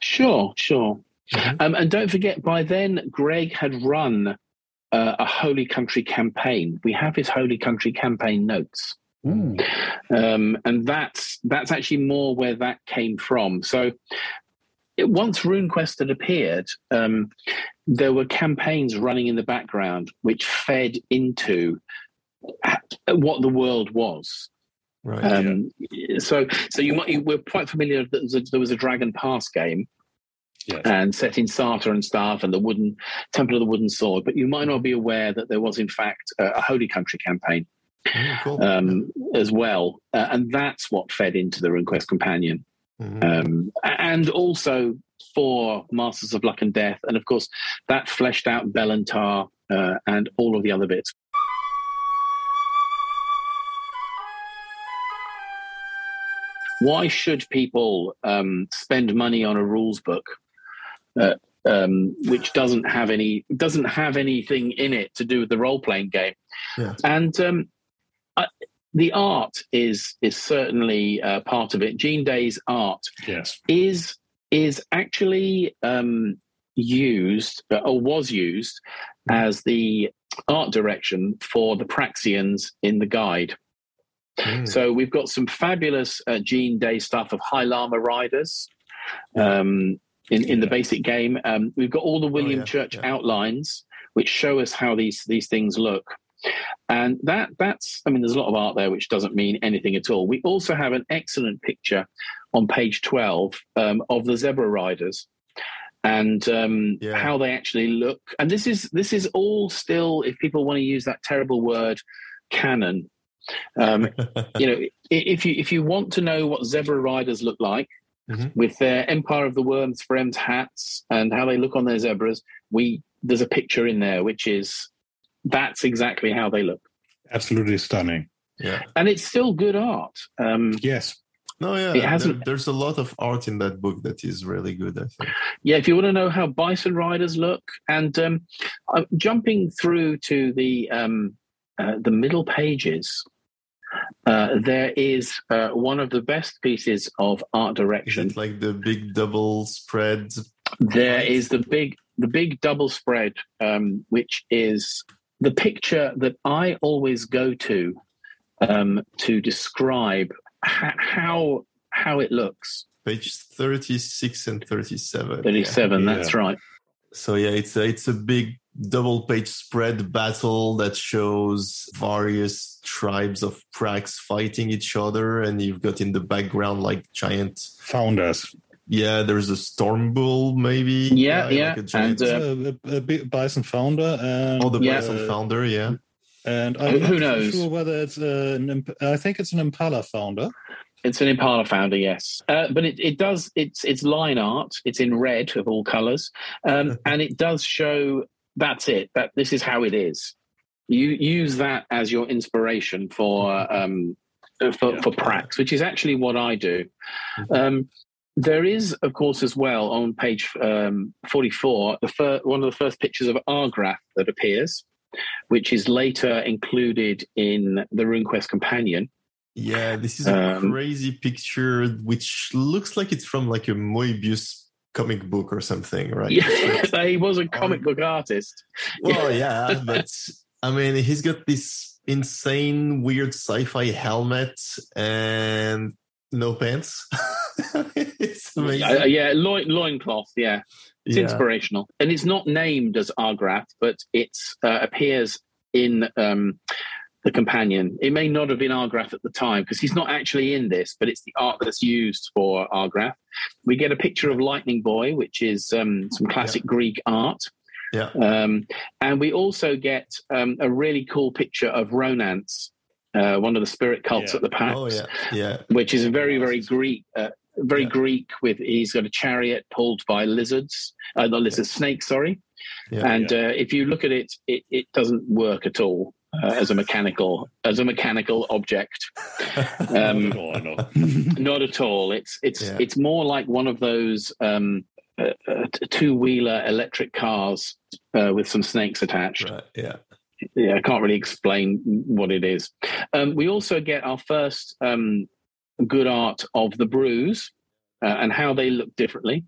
Sure, sure. Mm-hmm. Um, and don't forget, by then, Greg had run uh, a Holy Country campaign. We have his Holy Country campaign notes. Mm. Um, and that's that's actually more where that came from. So it, once RuneQuest had appeared, um, there were campaigns running in the background which fed into what the world was. Right. Um, yeah. So, so you might you, we're quite familiar that there was a, there was a Dragon Pass game, yes. and set in Sartar and stuff, and the wooden Temple of the Wooden Sword. But you might not be aware that there was, in fact, a, a Holy Country campaign oh, cool. um, as well, uh, and that's what fed into the RuneQuest Companion, mm-hmm. um, and also for Masters of Luck and Death, and of course that fleshed out Belintar uh, and all of the other bits. Why should people um, spend money on a rules book uh, um, which doesn't have any doesn't have anything in it to do with the role playing game? Yeah. And um, I, the art is is certainly uh, part of it. Gene Day's art yes. is is actually um, used uh, or was used mm. as the art direction for the Praxians in the guide. Mm. So we've got some fabulous uh, Gene Day stuff of High Llama riders um, in, in yeah. the basic game. Um, we've got all the William oh, yeah, Church yeah. outlines, which show us how these these things look. And that that's I mean, there's a lot of art there which doesn't mean anything at all. We also have an excellent picture on page 12 um, of the zebra riders and um, yeah. how they actually look. And this is this is all still, if people want to use that terrible word, canon. Um, you know, if you if you want to know what zebra riders look like mm-hmm. with their Empire of the Wyrms friends hats and how they look on their zebras, we there's a picture in there which is that's exactly how they look. Absolutely stunning. Yeah, and it's still good art. Um, yes. No, yeah, it hasn't. There, there's a lot of art in that book that is really good. I think. Yeah, if you want to know how bison riders look, and um, jumping through to the um, uh, the middle pages, uh, there is uh, one of the best pieces of art direction. like the big double spread. There is the big the big double spread, um, which is the picture that I always go to um, to describe ha- how how it looks. Page thirty six and thirty seven. Thirty seven. Yeah. That's right. So yeah, it's a, it's a big double page spread battle that shows various tribes of Prax fighting each other, and you've got in the background like giant founders. Yeah, there's a storm bull, maybe. Yeah, yeah, like and uh, a, a, a, bison founder. And, oh, the yeah. bison founder, yeah. And I'm who knows? Sure whether it's an. I think it's an Impala founder. It's an Impala founder, yes, uh, but it, it does it's it's line art. It's in red of all colours, um, and it does show that's it. That this is how it is. You use that as your inspiration for um, for, yeah. for Prax, which is actually what I do. Mm-hmm. Um, there is, of course, as well on page um, 44, the fir- one of the first pictures of Argrath that appears, which is later included in the RuneQuest Companion. Yeah, this is a um, crazy picture, which looks like it's from like a Moebius comic book or something, right? Yeah, he was a comic book artist. Well, yeah, but I mean, he's got this insane, weird sci-fi helmet and no pants. it's amazing. Uh, yeah, loin loincloth. Yeah, it's yeah. inspirational, and it's not named as Argrath, but it uh, appears in um, the companion. It may not have been Argrath at the time because he's not actually in this, but it's the art that's used for Argrath. We get a picture of Lightning Boy, which is um, some classic yeah. Greek art. Yeah. Um, and we also get um, a really cool picture of Ronance, uh, one of the spirit cults yeah. at the Prax. Oh, yeah. yeah. Which is very, very Greek. Uh, very yeah. Greek. With he's got a chariot pulled by lizards, uh, not lizards, snakes. Sorry, yeah, and uh, if you look at it, it, it doesn't work at all. Uh, as a mechanical as a mechanical object. Um, not at all. It's it's Yeah. it's more like one of those um, uh, uh, two wheeler electric cars uh, with some snakes attached. Right. Yeah. Yeah, I can't really explain what it is. Um, we also get our first um, good art of the broos uh, and how they look differently.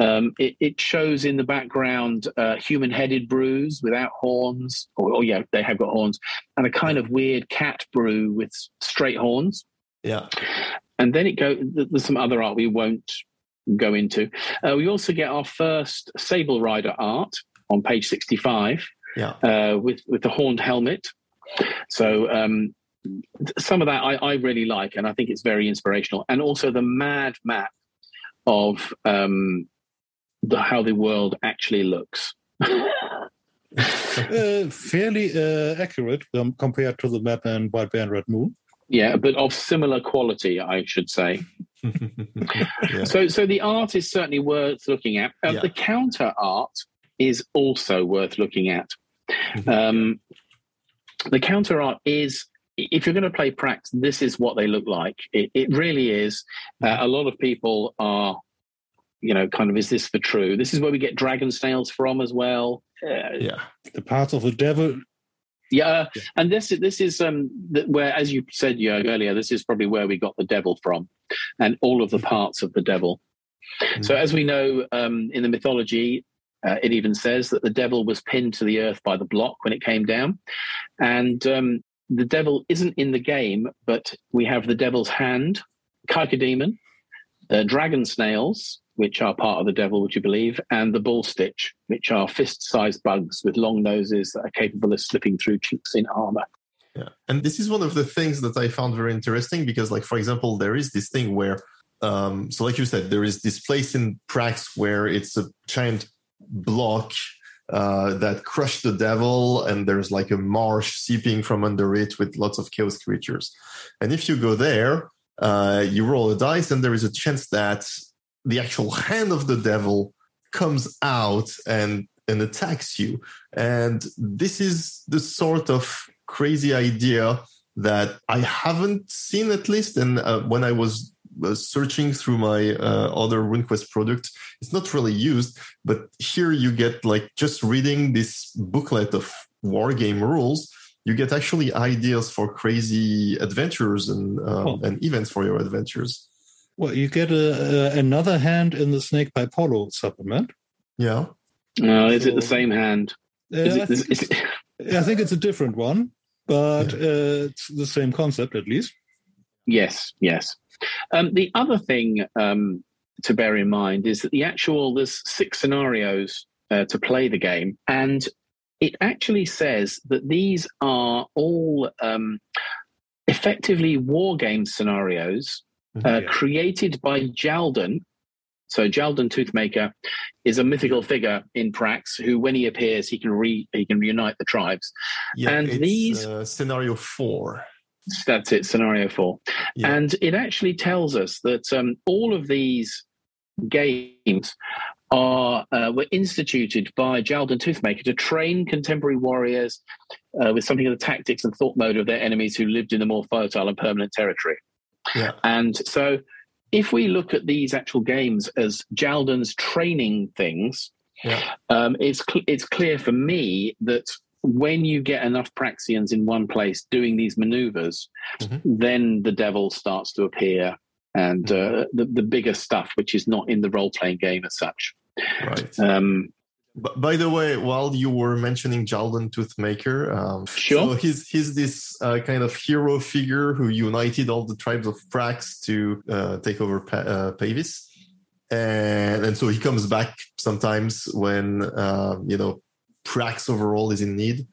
Um, it, it shows in the background uh, human-headed broos without horns, or, or yeah, they have got horns, and a kind of weird cat broo with straight horns. Yeah. And then it go. There's some other art we won't go into. Uh, we also get our first Sable Rider art on page 65 Yeah. uh, with with the horned helmet. So um, some of that I, I really like, and I think it's very inspirational. And also the mad map of um, the how the world actually looks. Uh, fairly uh, accurate um, compared to the map in White Bear and Red Moon. yeah, but of similar quality, I should say. yeah. So, so the art is certainly worth looking at. Um, Yeah. The counter art is also worth looking at. Mhm. Um, the counter art is, if you're going to play Prax, this is what they look like. It, it really is. Uh, a lot of people are, you know, kind of, is this for true? This is where we get dragon snails from as well. Uh, Yeah. The parts of the devil. yeah, Yeah. and this this is um where, as you said, Jörg, earlier, this is probably where we got the devil from, and all of the parts of the devil. So, as we know um, in the mythology, uh, it even says that the devil was pinned to the earth by the block when it came down, and um, the devil isn't in the game, but we have the devil's hand, Kaika uh, dragon snails, which are part of the devil, would you believe, and the bull stitch, which are fist-sized bugs with long noses that are capable of slipping through chinks in armor. Yeah. And this is one of the things that I found very interesting because, like, for example, there is this thing where, um, so like you said, there is this place in Prax where it's a giant block uh, that crush the devil, and there's like a marsh seeping from under it with lots of chaos creatures. And if you go there, uh, you roll a dice, and there is a chance that the actual hand of the devil comes out and and attacks you. And this is the sort of crazy idea that I haven't seen at least. And uh, when I was searching through my uh, other RuneQuest product, it's not really used. But here you get like just reading this booklet of war game rules. You get actually ideas for crazy adventures and um, Oh. and events for your adventures. Well, you get a, a, another hand in the Snakepipe Hollow supplement. Yeah, Uh, is it the same hand? Uh, Is I, think, is it, I think it's a different one, but uh, it's the same concept at least. Yes, yes. Um, the other thing um, to bear in mind is that the actual there's six scenarios uh, to play the game, and it actually says that these are all um, effectively war game scenarios uh, Yeah. created by Jaldon. So Jaldon Toothmaker is a mythical figure in Prax who, when he appears, he can re he can reunite the tribes. yeah. And it's, these- uh, scenario four. That's it, scenario four. Yeah. And it actually tells us that um, all of these games are uh, were instituted by Jaldon Toothmaker to train contemporary warriors uh, with something of the tactics and thought mode of their enemies who lived in a more fertile and permanent territory. Yeah. And so, if we look at these actual games as Jaldon's training things, Yeah. um, it's cl- it's clear for me that when you get enough Praxians in one place doing these maneuvers, Mhm. then the devil starts to appear, and uh, the the bigger stuff, which is not in the role playing game as such. Right. Um, by the way, while you were mentioning Jaldon Toothmaker, um, Sure. so he's he's this uh, kind of hero figure who united all the tribes of Prax to uh, take over pa- uh, Pavis, and and so he comes back sometimes when uh, you know Prax overall is in need.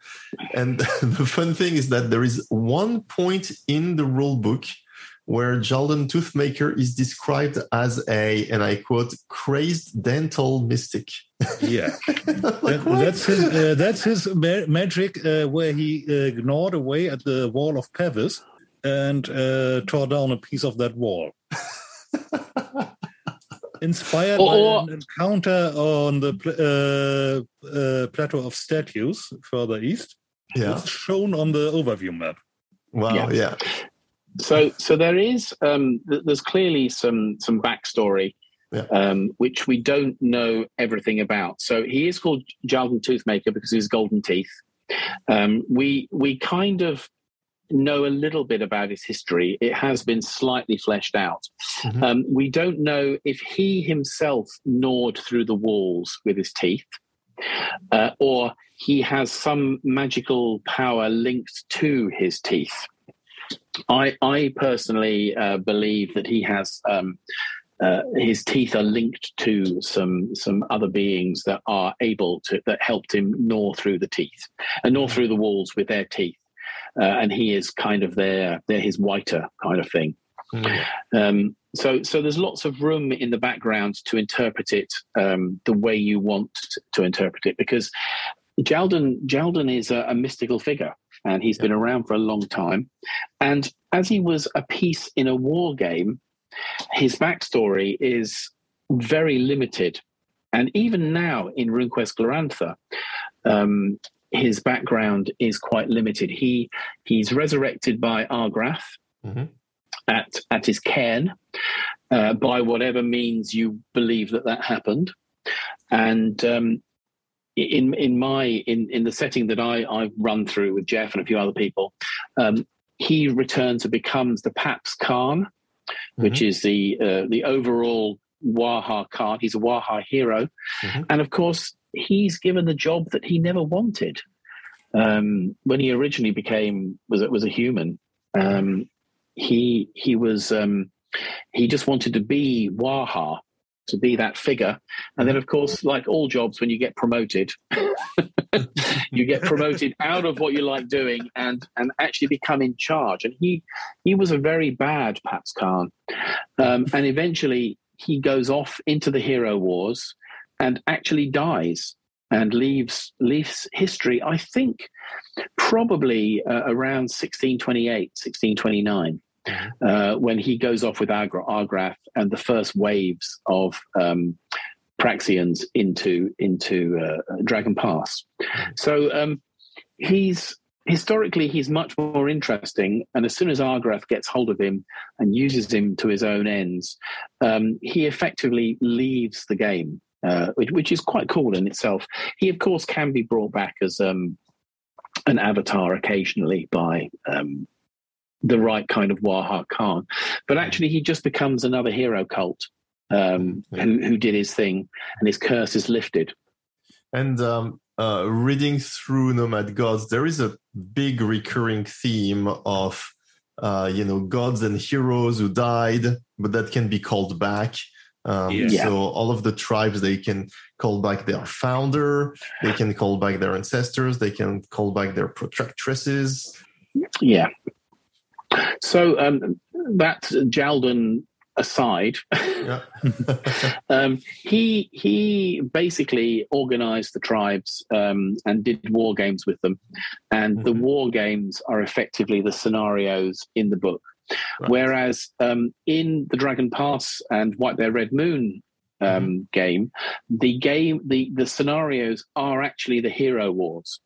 And the fun thing is that there is one point in the rule book where Jaldon Toothmaker is described as a, and I quote, crazed dental mystic. Yeah, Like, That- that's his. Uh, that's his ma- magic, uh, where he uh, gnawed away at the wall of Pavis and uh, tore down a piece of that wall. Inspired Or- by an encounter on the pl- uh, uh, plateau of statues further east. Yeah. It's shown on the overview map. Wow. Yeah. Yeah. So, so there is um, th- there's clearly some some backstory, Yeah. um, which we don't know everything about. So he is called Jaldon Toothmaker because of his golden teeth. Um, we we kind of know a little bit about his history. It has been slightly fleshed out. Mhm. Um, we don't know if he himself gnawed through the walls with his teeth, uh, or he has some magical power linked to his teeth. I, I personally uh, believe that he has um, uh, his teeth are linked to some some other beings that are able to that helped him gnaw through the teeth and gnaw through the walls with their teeth, uh, and he is kind of their they're his wyter kind of thing. Mm. Um, so, so there's lots of room in the background to interpret it um, the way you want to interpret it, because Jaldon Jaldon is a, a mystical figure, and he's been around for a long time. And as he was a piece in a war game, his backstory is very limited. And even now in RuneQuest Glorantha, um, his background is quite limited. He he's resurrected by Argrath Mhm. at at his cairn uh, by whatever means you believe that that happened, and um, in in my in in the setting that I I've run through with Jeff and a few other people, um, he returns and becomes the Paps Khan, which is the uh, the overall Waha Khan. He's a Waha hero, Mhm. and of course he's given the job that he never wanted um, when he originally became was was a human. Um, he he was um, he just wanted to be Waha, to be that figure, and then of course, like all jobs, when you get promoted, you get promoted out of what you like doing and and actually become in charge. And he he was a very bad Paps Khan, um, and eventually he goes off into the hero wars and actually dies and leaves leaves history. I think probably uh, around 1628, 1629. Uh, when he goes off with Agra- Argrath and the first waves of um, Praxians into into uh, Dragon Pass, so um, he's historically he's much more interesting. And as soon as Argrath gets hold of him and uses him to his own ends, um, he effectively leaves the game, uh, which, which is quite cool in itself. He, of course, can be brought back as um, an avatar occasionally by um, the right kind of Waha Khan, but actually he just becomes another hero cult um, Yeah. who, who did his thing, and his curse is lifted. And um, uh, reading through Nomad Gods, there is a big recurring theme of, uh, you know, gods and heroes who died, but that can be called back. Um, Yeah. So all of the tribes, they can call back their founder, they can call back their ancestors, they can call back their protractresses. Yeah. So um, that Jaldon aside, Yeah. um, he he basically organized the tribes um, and did war games with them, and the Mhm. war games are effectively the scenarios in the book. Right. Whereas um, in the Dragon Pass and White Bear Red Moon um, game, the game the the scenarios are actually the hero wars.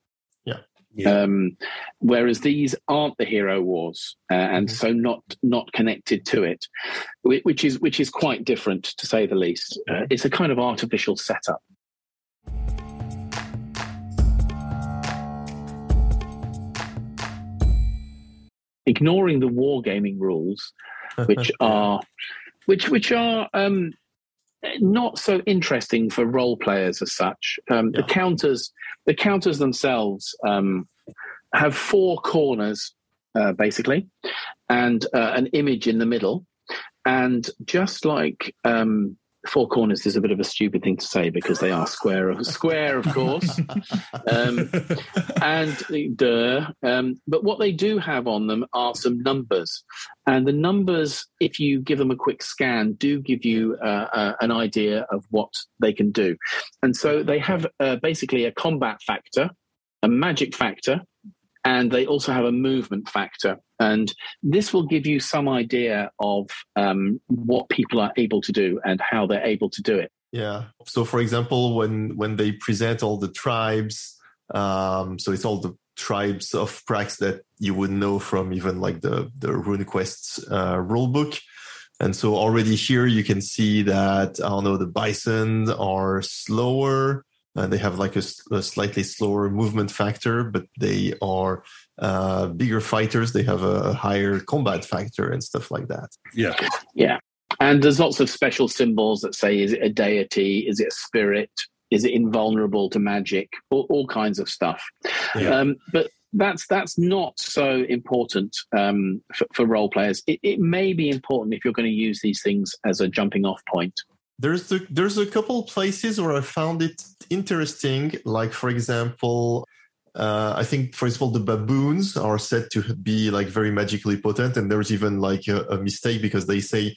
Yeah. Um, whereas these aren't the hero wars, uh, and Mhm. so not not connected to it, which is which is quite different to say the least. Uh, it's a kind of artificial setup. Ignoring the wargaming rules, which are which which are um, not so interesting for role players as such. Um, The counters, the counters themselves, um, have four corners uh, basically, and uh, an image in the middle. And just like um, four corners is a bit of a stupid thing to say because they are square, of square, of course um, and duh. Um, but what they do have on them are some numbers, and the numbers, if you give them a quick scan, do give you uh, uh, an idea of what they can do. And so they have uh, basically a combat factor, a magic factor, and they also have a movement factor. And this will give you some idea of um, what people are able to do and how they're able to do it. Yeah. So, for example, when when they present all the tribes, um, so it's all the tribes of Prax that you would know from even like the the RuneQuest uh, rulebook. And so already here you can see that I don't know the bison are slower. Uh, they have like a, a, slightly slower movement factor, but they are uh, bigger fighters. They have a higher combat factor and stuff like that. Yeah, yeah. And there's lots of special symbols that say, is it a deity? Is it a spirit? Is it invulnerable to magic? All, all kinds of stuff. Yeah. Um, but that's that's not so important um, for, for, role players. It, it, may be important if you're going to use these things as a jumping off point. There's the, there's a couple places where I found it interesting. Like for example, uh, I think for example the baboons are said to be like very magically potent, and there's even like a, a mistake because they say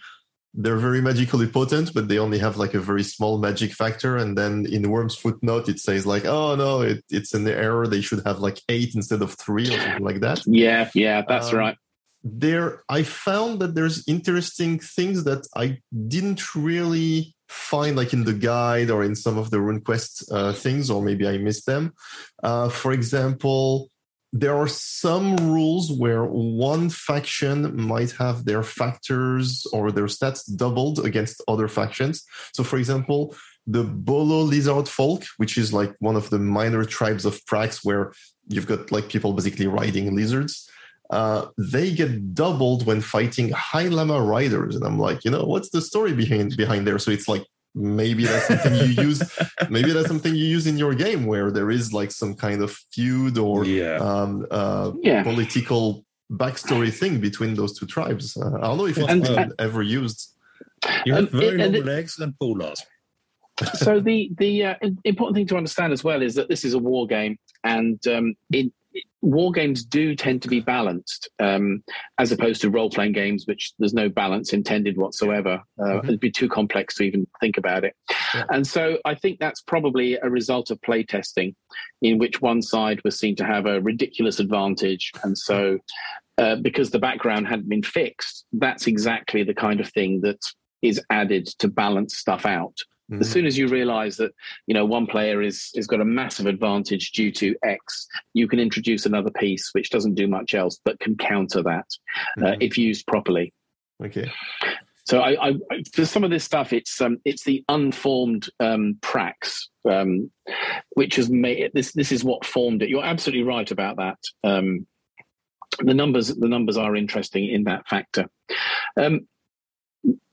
they're very magically potent, but they only have like a very small magic factor. And then in the Wyrm's footnote, it says like, "Oh no, it, it's an error. They should have like eight instead of three or something like that." Yeah, yeah, that's um, right. There, I found that there's interesting things that I didn't really find like in the guide or in some of the RuneQuest uh, things, or maybe I missed them. Uh, for example, there are some rules where one faction might have their factors or their stats doubled against other factions. So, for example, the Bolo Lizard Folk, which is like one of the minor tribes of Prax, where you've got like people basically riding lizards. Uh, they get doubled when fighting High Llama riders, and I'm like, you know, what's the story behind behind there? So it's like maybe that's something you use maybe that's something you use in your game where there is like some kind of feud or yeah. Um, uh, yeah. political backstory thing between those two tribes uh, i don't know if it's and, been ever used you have very long legs and polars so the the uh, important thing to understand as well is that this is a war game and um, in war games do tend to be balanced um, as opposed to role playing games, which there's no balance intended whatsoever. Uh, mm-hmm. It'd be too complex to even think about it. Yeah. And so I think that's probably a result of playtesting, in which one side was seen to have a ridiculous advantage. And so, uh, because the background hadn't been fixed, that's exactly the kind of thing that is added to balance stuff out. Mm-hmm. As soon as you realize that you know one player is is got a massive advantage due to X, you can introduce another piece which doesn't do much else but can counter that uh, mm-hmm. uh, if used properly. Okay. So I, I, for some of this stuff, it's um, it's the unformed um, prax, um, which has made it, this. This is what formed it. You're absolutely right about that. Um, the numbers, the numbers are interesting in that factor. Um,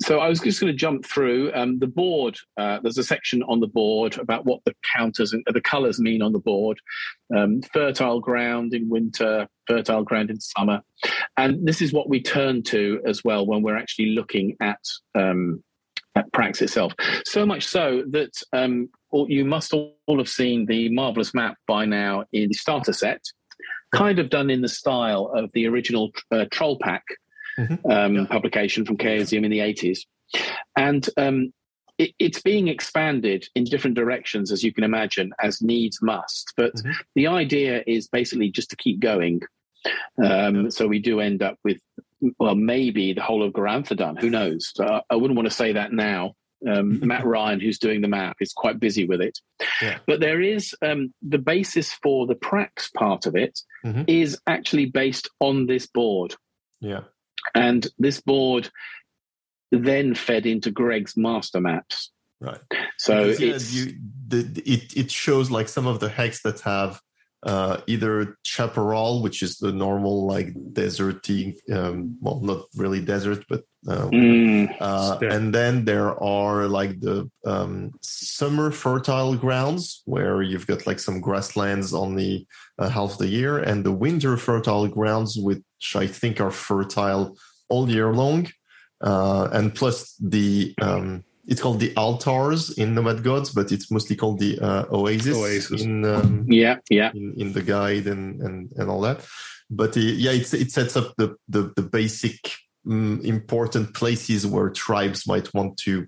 so I was just going to jump through um, the board. Uh, there's a section on the board about what the counters and the colours mean on the board. Um, fertile ground in winter, fertile ground in summer, and this is what we turn to as well when we're actually looking at um, at Prax itself. So much so that um, you must all have seen the marvelous map by now in the starter set, kind of done in the style of the original uh, Troll Pack mm-hmm. um, yeah. publication from Chaosium in the 80s. And um, it, it's being expanded in different directions, as you can imagine, as needs must. But mm-hmm. the idea is basically just to keep going. Um, so we do end up with, well, maybe the whole of Garanthodun. Who knows? Uh, I wouldn't want to say that now. Um, Matt Ryan, who's doing the map, is quite busy with it. Yeah. But there is um, the basis for the Prax part of it mm-hmm. is actually based on this board. Yeah. And this board then fed into Greg's master maps. Right. So because, yeah, you, the, it it shows like some of the hex that have uh, either chaparral, which is the normal like deserty, um, well, not really desert, but um, mm. uh, and then there are like the um, summer fertile grounds where you've got like some grasslands on the uh, half of the year, and the winter fertile grounds, which I think are fertile all year long, uh, and plus the um, it's called the altars in Nomad Gods, but it's mostly called the uh, oasis, oasis. In, um, yeah, yeah, in, in, the guide and and and all that. But uh, yeah, it it sets up the the, the basic um, important places where tribes might want to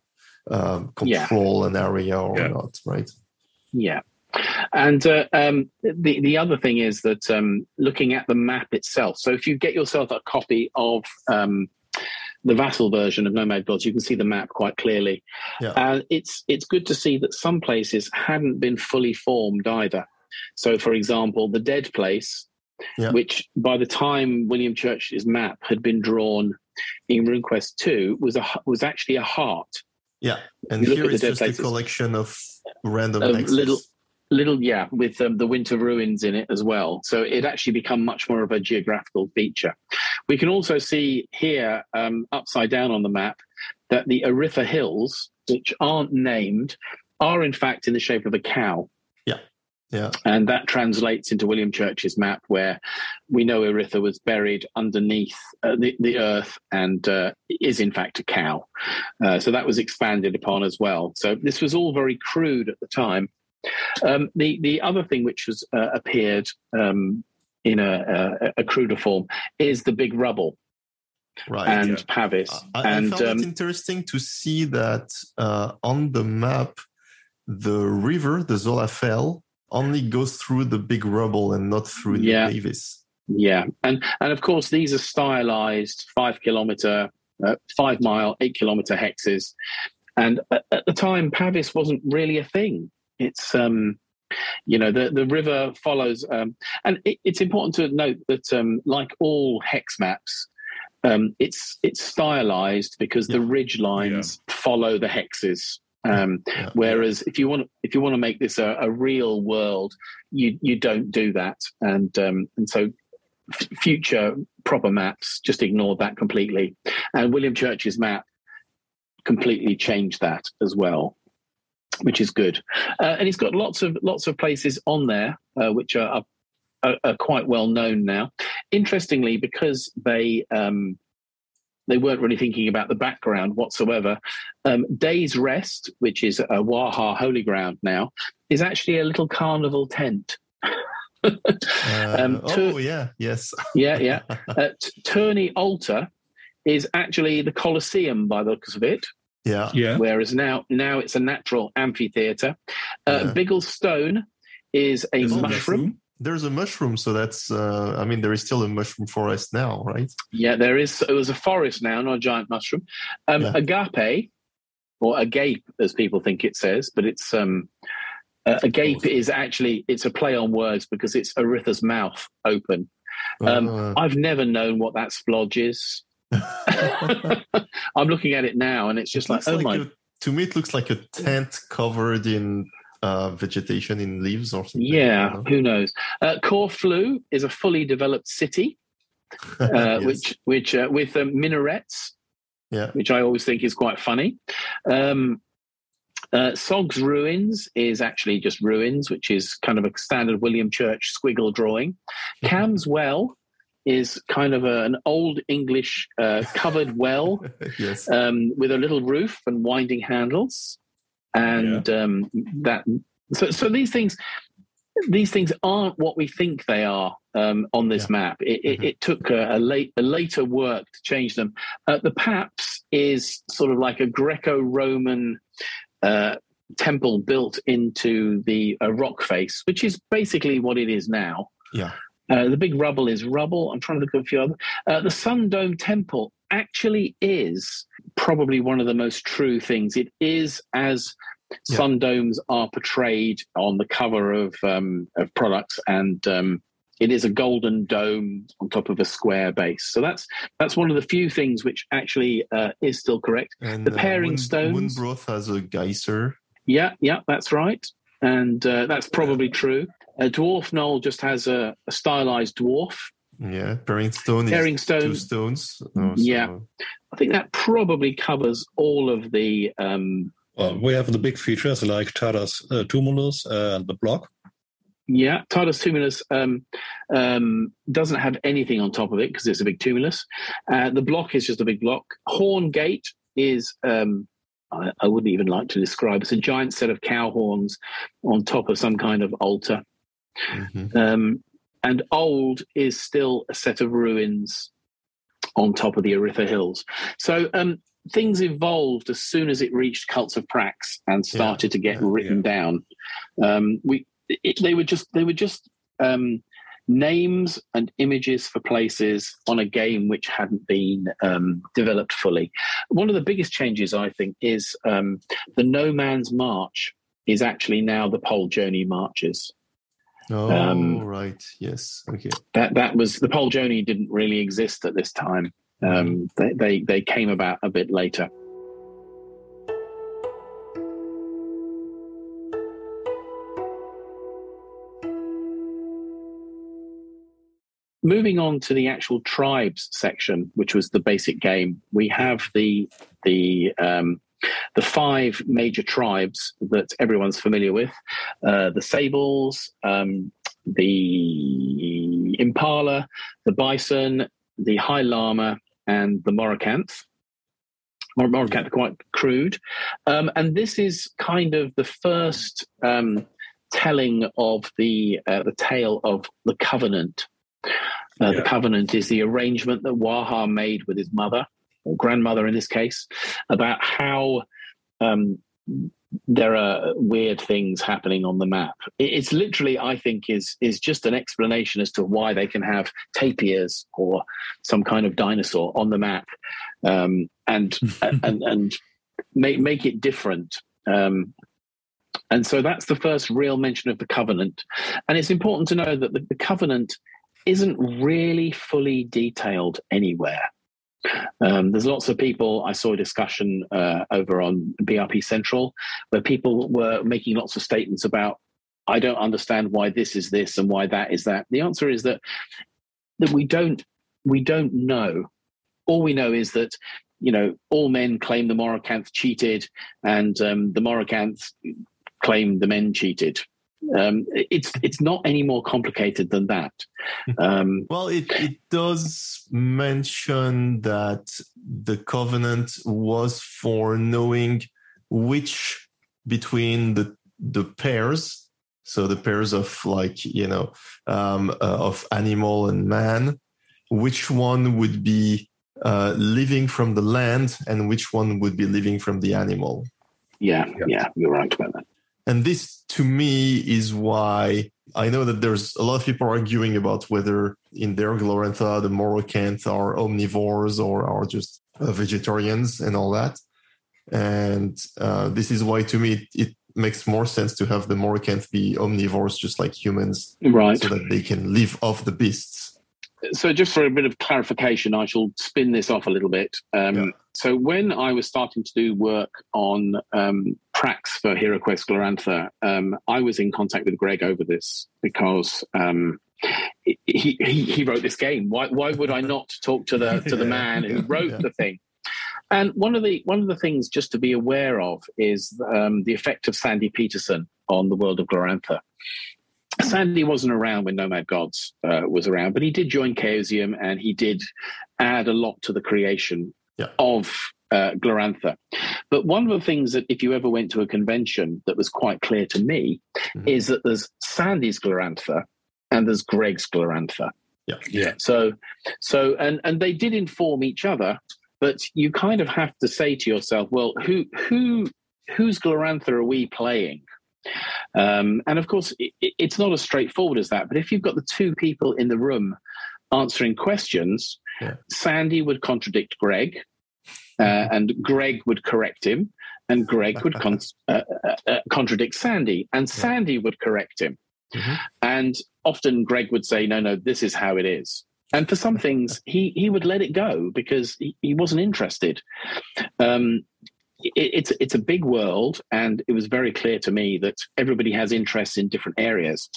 um, control yeah. an area or yeah. not, right? Yeah. And uh, um, the the other thing is that um, looking at the map itself. So if you get yourself a copy of um, the Vassal version of Nomad Gods, you can see the map quite clearly. Yeah. Uh, it's it's good to see that some places hadn't been fully formed either. So, for example, the Dead Place, Yeah. which by the time William Church's map had been drawn in RuneQuest two, was a was actually a heart. Yeah, and here it's just a collection of random Of little- Little, yeah, with um, the winter ruins in it as well. So it actually become much more of a geographical feature. We can also see here, um, upside down on the map, that the Eiritha Hills, which aren't named, are in fact in the shape of a cow. Yeah, Yeah. And that translates into William Church's map, where we know Eiritha was buried underneath uh, the, the earth and uh, is in fact a cow. Uh, so that was expanded upon as well. So this was all very crude at the time. Um, the the other thing which has uh, appeared um, in a, a, a cruder form is the big rubble right. and yeah. Pavis. I, I and found um, it interesting to see that uh, on the map, the river, the Zola Fel, only goes through the big rubble and not through the Yeah. Pavis. Yeah, and and of course these are stylized five kilometer, uh, five mile, eight kilometer hexes, and at, at the time Pavis wasn't really a thing. It's um, you know the the river follows, um, and it, it's important to note that um, like all hex maps. Um, it's it's stylized because the Yeah. ridge lines follow the hexes. Um, Yeah. Whereas if you want if you want to make this a, a real world, you you don't do that, and um, and so f- future proper maps just ignore that completely, and William Church's map completely changed that as well, which is good. Uh, and he's got lots of lots of places on there uh, which are, are, are quite well known now. Interestingly, because they um, they weren't really thinking about the background whatsoever. Um, Day's Rest, which is a Waha holy ground now, is actually a little carnival tent. Uh, Um, to- oh yeah, yes. Yeah, yeah. Uh, T- Tourney Altar is actually the Colosseum by the looks of it, yeah. Yeah. whereas now now it's a natural amphitheatre. Uh, Yeah. Biggle Stone is a Is it mushroom. There's a mushroom, so that's. Uh, I mean, there is still a mushroom forest now, right? Yeah, there is. It was a forest now, not a giant mushroom. Um, Yeah. Agape, or agape, as people think it says, but it's um, uh, agape is actually it's a play on words because it's Eiritha's mouth open. Um, Uh, I've never known what that splodge is. I'm looking at it now, and it's just it like, oh my a- to me, it looks like a tent covered in uh, vegetation, in leaves or something. Yeah, you know? who knows? Uh, Corflu is a fully developed city, uh, Yes. which which uh, with um, minarets, Yeah. which I always think is quite funny. Um, uh, Sog's Ruins is actually just ruins, which is kind of a standard William Church squiggle drawing. Cam's Well is kind of a, an old English uh, covered well yes. um, with a little roof and winding handles, and um, that. So, so these things, these things aren't what we think they are um, on this Yeah. map. It, it, Mhm. it took a, a late, a later work to change them. Uh, the Paps is sort of like a Greco-Roman uh, temple built into the uh, rock face, which is basically what it is now. Yeah. Uh, the big rubble is rubble. I'm trying to look at a few other. Uh, the Sun Dome Temple actually is probably one of the most true things. It is as Yeah. sun domes are portrayed on the cover of um, of products, and um, it is a golden dome on top of a square base. So that's that's one of the few things which actually uh, is still correct. And the pairing Moon, stones- Moonbroth has a geyser. Yeah, yeah, that's right, and uh, that's probably true. Uh, dwarf Knoll just has a, a stylized dwarf. Yeah. Pairing stone is Pairing stone, two stones. Oh, Yeah. so- I think that probably covers all of the. Um, Well, we have the big features like Tada's uh, Tumulus and the block. yeah, Tada's Tumulus um, um, doesn't have anything on top of it because it's a big tumulus. Uh, the block is just a big block. Horn Gate is. Um, I, I wouldn't even like to describe. It's a giant set of cow horns on top of some kind of altar. Mhm. Um, and old is still a set of ruins on top of the Eiritha Hills. So um, things evolved as soon as it reached cults of Prax and started to get yeah, written down. Um, we it, they were just they were just um, names and images for places on a game which hadn't been um, developed fully. One of the biggest changes, I think, is um, the No Man's March is actually now the Pol-Joni marches. Oh, Um, right. Yes. Okay. That that was the pole Pol-Joni didn't really exist at this time. Um, they, they they came about a bit later. Moving on to the actual tribes section, which was the basic game, we have the the um, the five major tribes that everyone's familiar with: uh, the Sables, um, the Impala, the Bison, the High Llama, and the Morocanth. Mor- Morocanth are quite crude, um, and this is kind of the first um, telling of the uh, the tale of the Covenant. Uh, Yeah. The Covenant is the arrangement that Waha made with his mother, or grandmother in this case, about how um, there are weird things happening on the map. It's literally, I think, is is just an explanation as to why they can have tapirs or some kind of dinosaur on the map, um, and and and make make it different. Um, and so that's the first real mention of the covenant. And it's important to know that the, the covenant isn't really fully detailed anywhere. Um, there's lots of people. I saw a discussion uh, over on BRP Central where people were making lots of statements about, I don't understand why this is this and why that is that. The answer is that that we don't we don't know. All we know is that you know all men claim the Morocanth cheated, and um, the Morocanth claim the men cheated. Um, it's it's not any more complicated than that. Um, Well, it, it does mention that the covenant was for knowing which between the the pairs, so the pairs of like you know um, uh, of animal and man, which one would be uh, living from the land and which one would be living from the animal. yeah, Yeah. yeah, you're right about that. And this, to me, is why I know that there's a lot of people arguing about whether in their Glorantha the Morocanth are omnivores or are just uh, vegetarians and all that. And uh, this is why, to me, it, it makes more sense to have the Morocanth be omnivores, just like humans, Right. so that they can live off the beasts. so just for a bit of clarification, I shall spin this off a little bit. Um, Yeah. So when I was starting to do work on um, Prax for HeroQuest Glorantha, um, I was in contact with Greg over this because um, he, he he wrote this game. Why why would I not talk to the to the Yeah, man who wrote yeah. the thing? And one of the one of the things just to be aware of is um, the effect of Sandy Petersen on the world of Glorantha. Sandy wasn't around when Nomad Gods uh, was around, but he did join Chaosium and he did add a lot to the creation Yeah. of uh, Glorantha. But one of the things that, if you ever went to a convention, that was quite clear to me Mhm. is that there's Sandy's Glorantha and there's Greg's Glorantha. Yeah. yeah. So, so, and and they did inform each other, but you kind of have to say to yourself, well, who who whose Glorantha are we playing? Um, and of course, it, it- it's not as straightforward as that. But if you've got the two people in the room answering questions, Yeah. Sandy would contradict Greg, uh, and Greg would correct him, and Greg would con- uh, uh, uh, contradict Sandy, and Sandy would correct him. Mhm. And often Greg would say, "No, no, this is how it is." And for some things, he he would let it go because he, he wasn't interested. Um, it, it's it's a big world, and it was very clear to me that everybody has interests in different areas.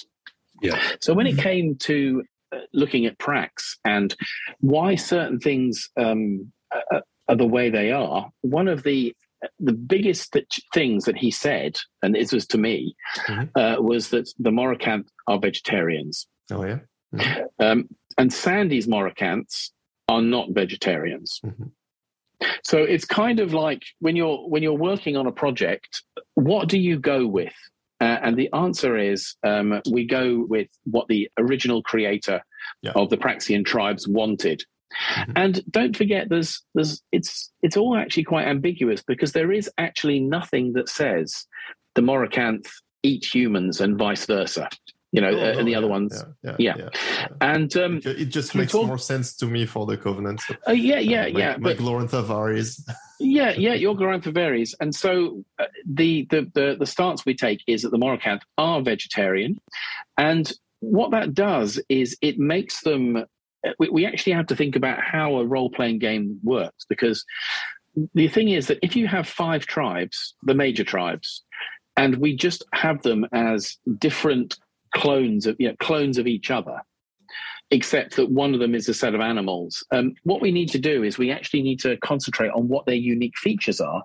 Yeah. So when it came to uh, looking at Prax and why certain things um, are, are the way they are, one of the the biggest th- things that he said, and this was to me, Mhm. uh, was that the Morocanth are vegetarians, Oh, yeah. um, and Sandy's Morocanths are not vegetarians. Mhm. So it's kind of like when you're when you're working on a project, what do you go with? Uh, and the answer is um, we go with what the original creator Yeah. of the Praxian tribes wanted. Mhm. And don't forget, there's there's it's it's all actually quite ambiguous because there is actually nothing that says the Morocanth eat humans and vice versa. you know, Oh, uh, no, and the other yeah, ones. Yeah, yeah. yeah, And um, It- just makes talk- more sense to me for the Covenant. So, uh, yeah, yeah, uh, yeah. Like, but like Laurent Tavares. Yeah, yeah, your Glorantha varies, and so uh, the, the the the stance we take is that the Morocanth are vegetarian, and what that does is it makes them. We, we actually have to think about how a role playing game works because the thing is that if you have five tribes, the major tribes, and we just have them as different clones of you know, clones of each other, except that one of them is a set of animals. Um, what we need to do is we actually need to concentrate on what their unique features are,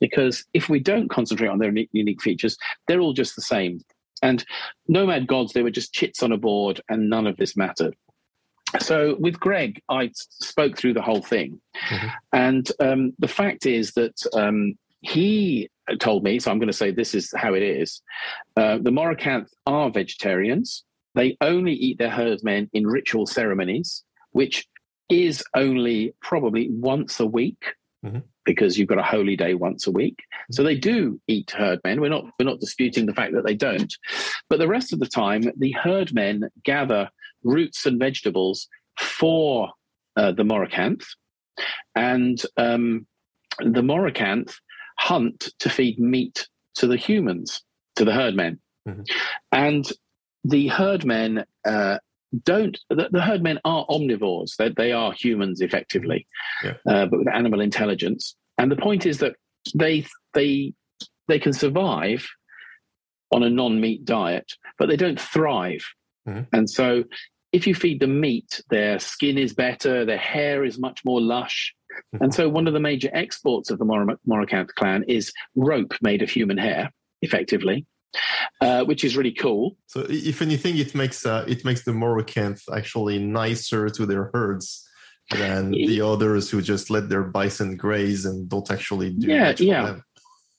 because if we don't concentrate on their unique features, they're all just the same. And nomad gods, they were just chits on a board, and none of this mattered. So with Greg, I spoke through the whole thing, Mhm. and um, the fact is that um, he told me. So I'm going to say this is how it is. Uh, the Morocanth are vegetarians. They only eat their herdsmen in ritual ceremonies, which is only probably once a week Mhm. because you've got a holy day once a week. So they do eat herdmen. We're not we're not disputing the fact that they don't, but the rest of the time, the herdmen gather roots and vegetables for uh, the Morocanth, and um, the Morocanth hunt to feed meat to the humans, to the herdmen, Mhm. and the herdmen uh, don't. The, the herdmen are omnivores; they, they are humans effectively, Yeah. uh, but with animal intelligence. And the point is that they they they can survive on a non-meat diet, but they don't thrive. Mhm. And so, if you feed them meat, their skin is better, their hair is much more lush. And so, one of the major exports of the Mor- Morocanth clan is rope made of human hair, effectively, uh, which is really cool. So if anything, it makes uh, it makes the Morocanth actually nicer to their herds than the others who just let their bison graze and don't actually do Yeah, yeah.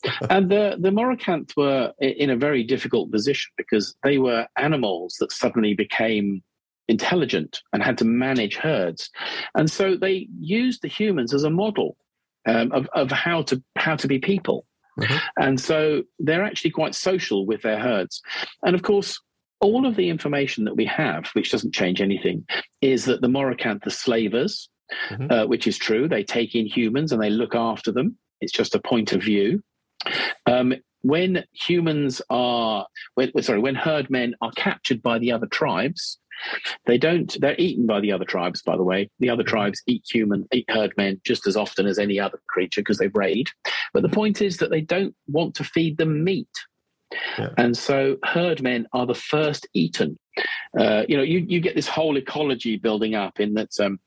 and the the Morocanth were in a very difficult position because they were animals that suddenly became intelligent and had to manage herds, and so they used the humans as a model um, of of how to how to be people, Mhm. and so they're actually quite social with their herds, and of course. All of the information that we have, which doesn't change anything, is that the Morocanth are slavers, Mhm. uh, which is true. They take in humans and they look after them. It's just a point of view. Um, when humans are, when, sorry, when herd men are captured by the other tribes, they don't. They're eaten by the other tribes. By the way, the other tribes eat human, eat herdmen just as often as any other creature because they raid. But the point is that they don't want to feed them meat, Yeah. and so herdmen are the first eaten. Uh, you know, you, you get this whole ecology building up in that um,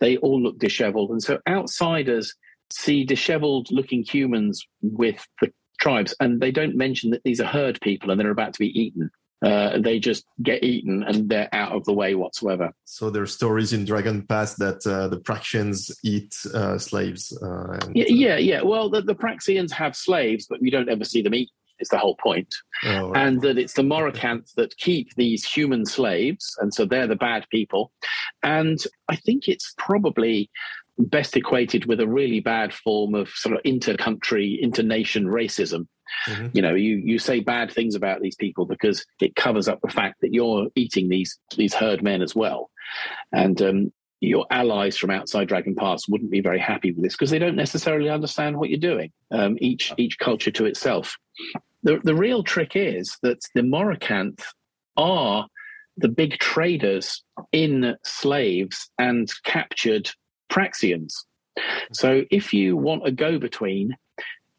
they all look disheveled, and so outsiders see disheveled looking humans with the tribes, and they don't mention that these are herd people and they're about to be eaten. Uh, they just get eaten and they're out of the way whatsoever. So there are stories in Dragon Pass that uh, the Praxians eat uh, slaves. Uh, and, Yeah, yeah, yeah. Well, the, the Praxians have slaves, but we don't ever see them eat. Is the whole point. uh, oh, right. and that it's the Morocanth that keep these human slaves, and so they're the bad people. And I think it's probably best equated with a really bad form of sort of inter-country, inter-nation racism. Mhm. You know, you you say bad things about these people because it covers up the fact that you're eating these these herd men as well, and um, your allies from outside Dragon Pass wouldn't be very happy with this because they don't necessarily understand what you're doing. Um, each each culture to itself. The the real trick is that the Morocanth are the big traders in slaves and captured Praxians. So if you want a go between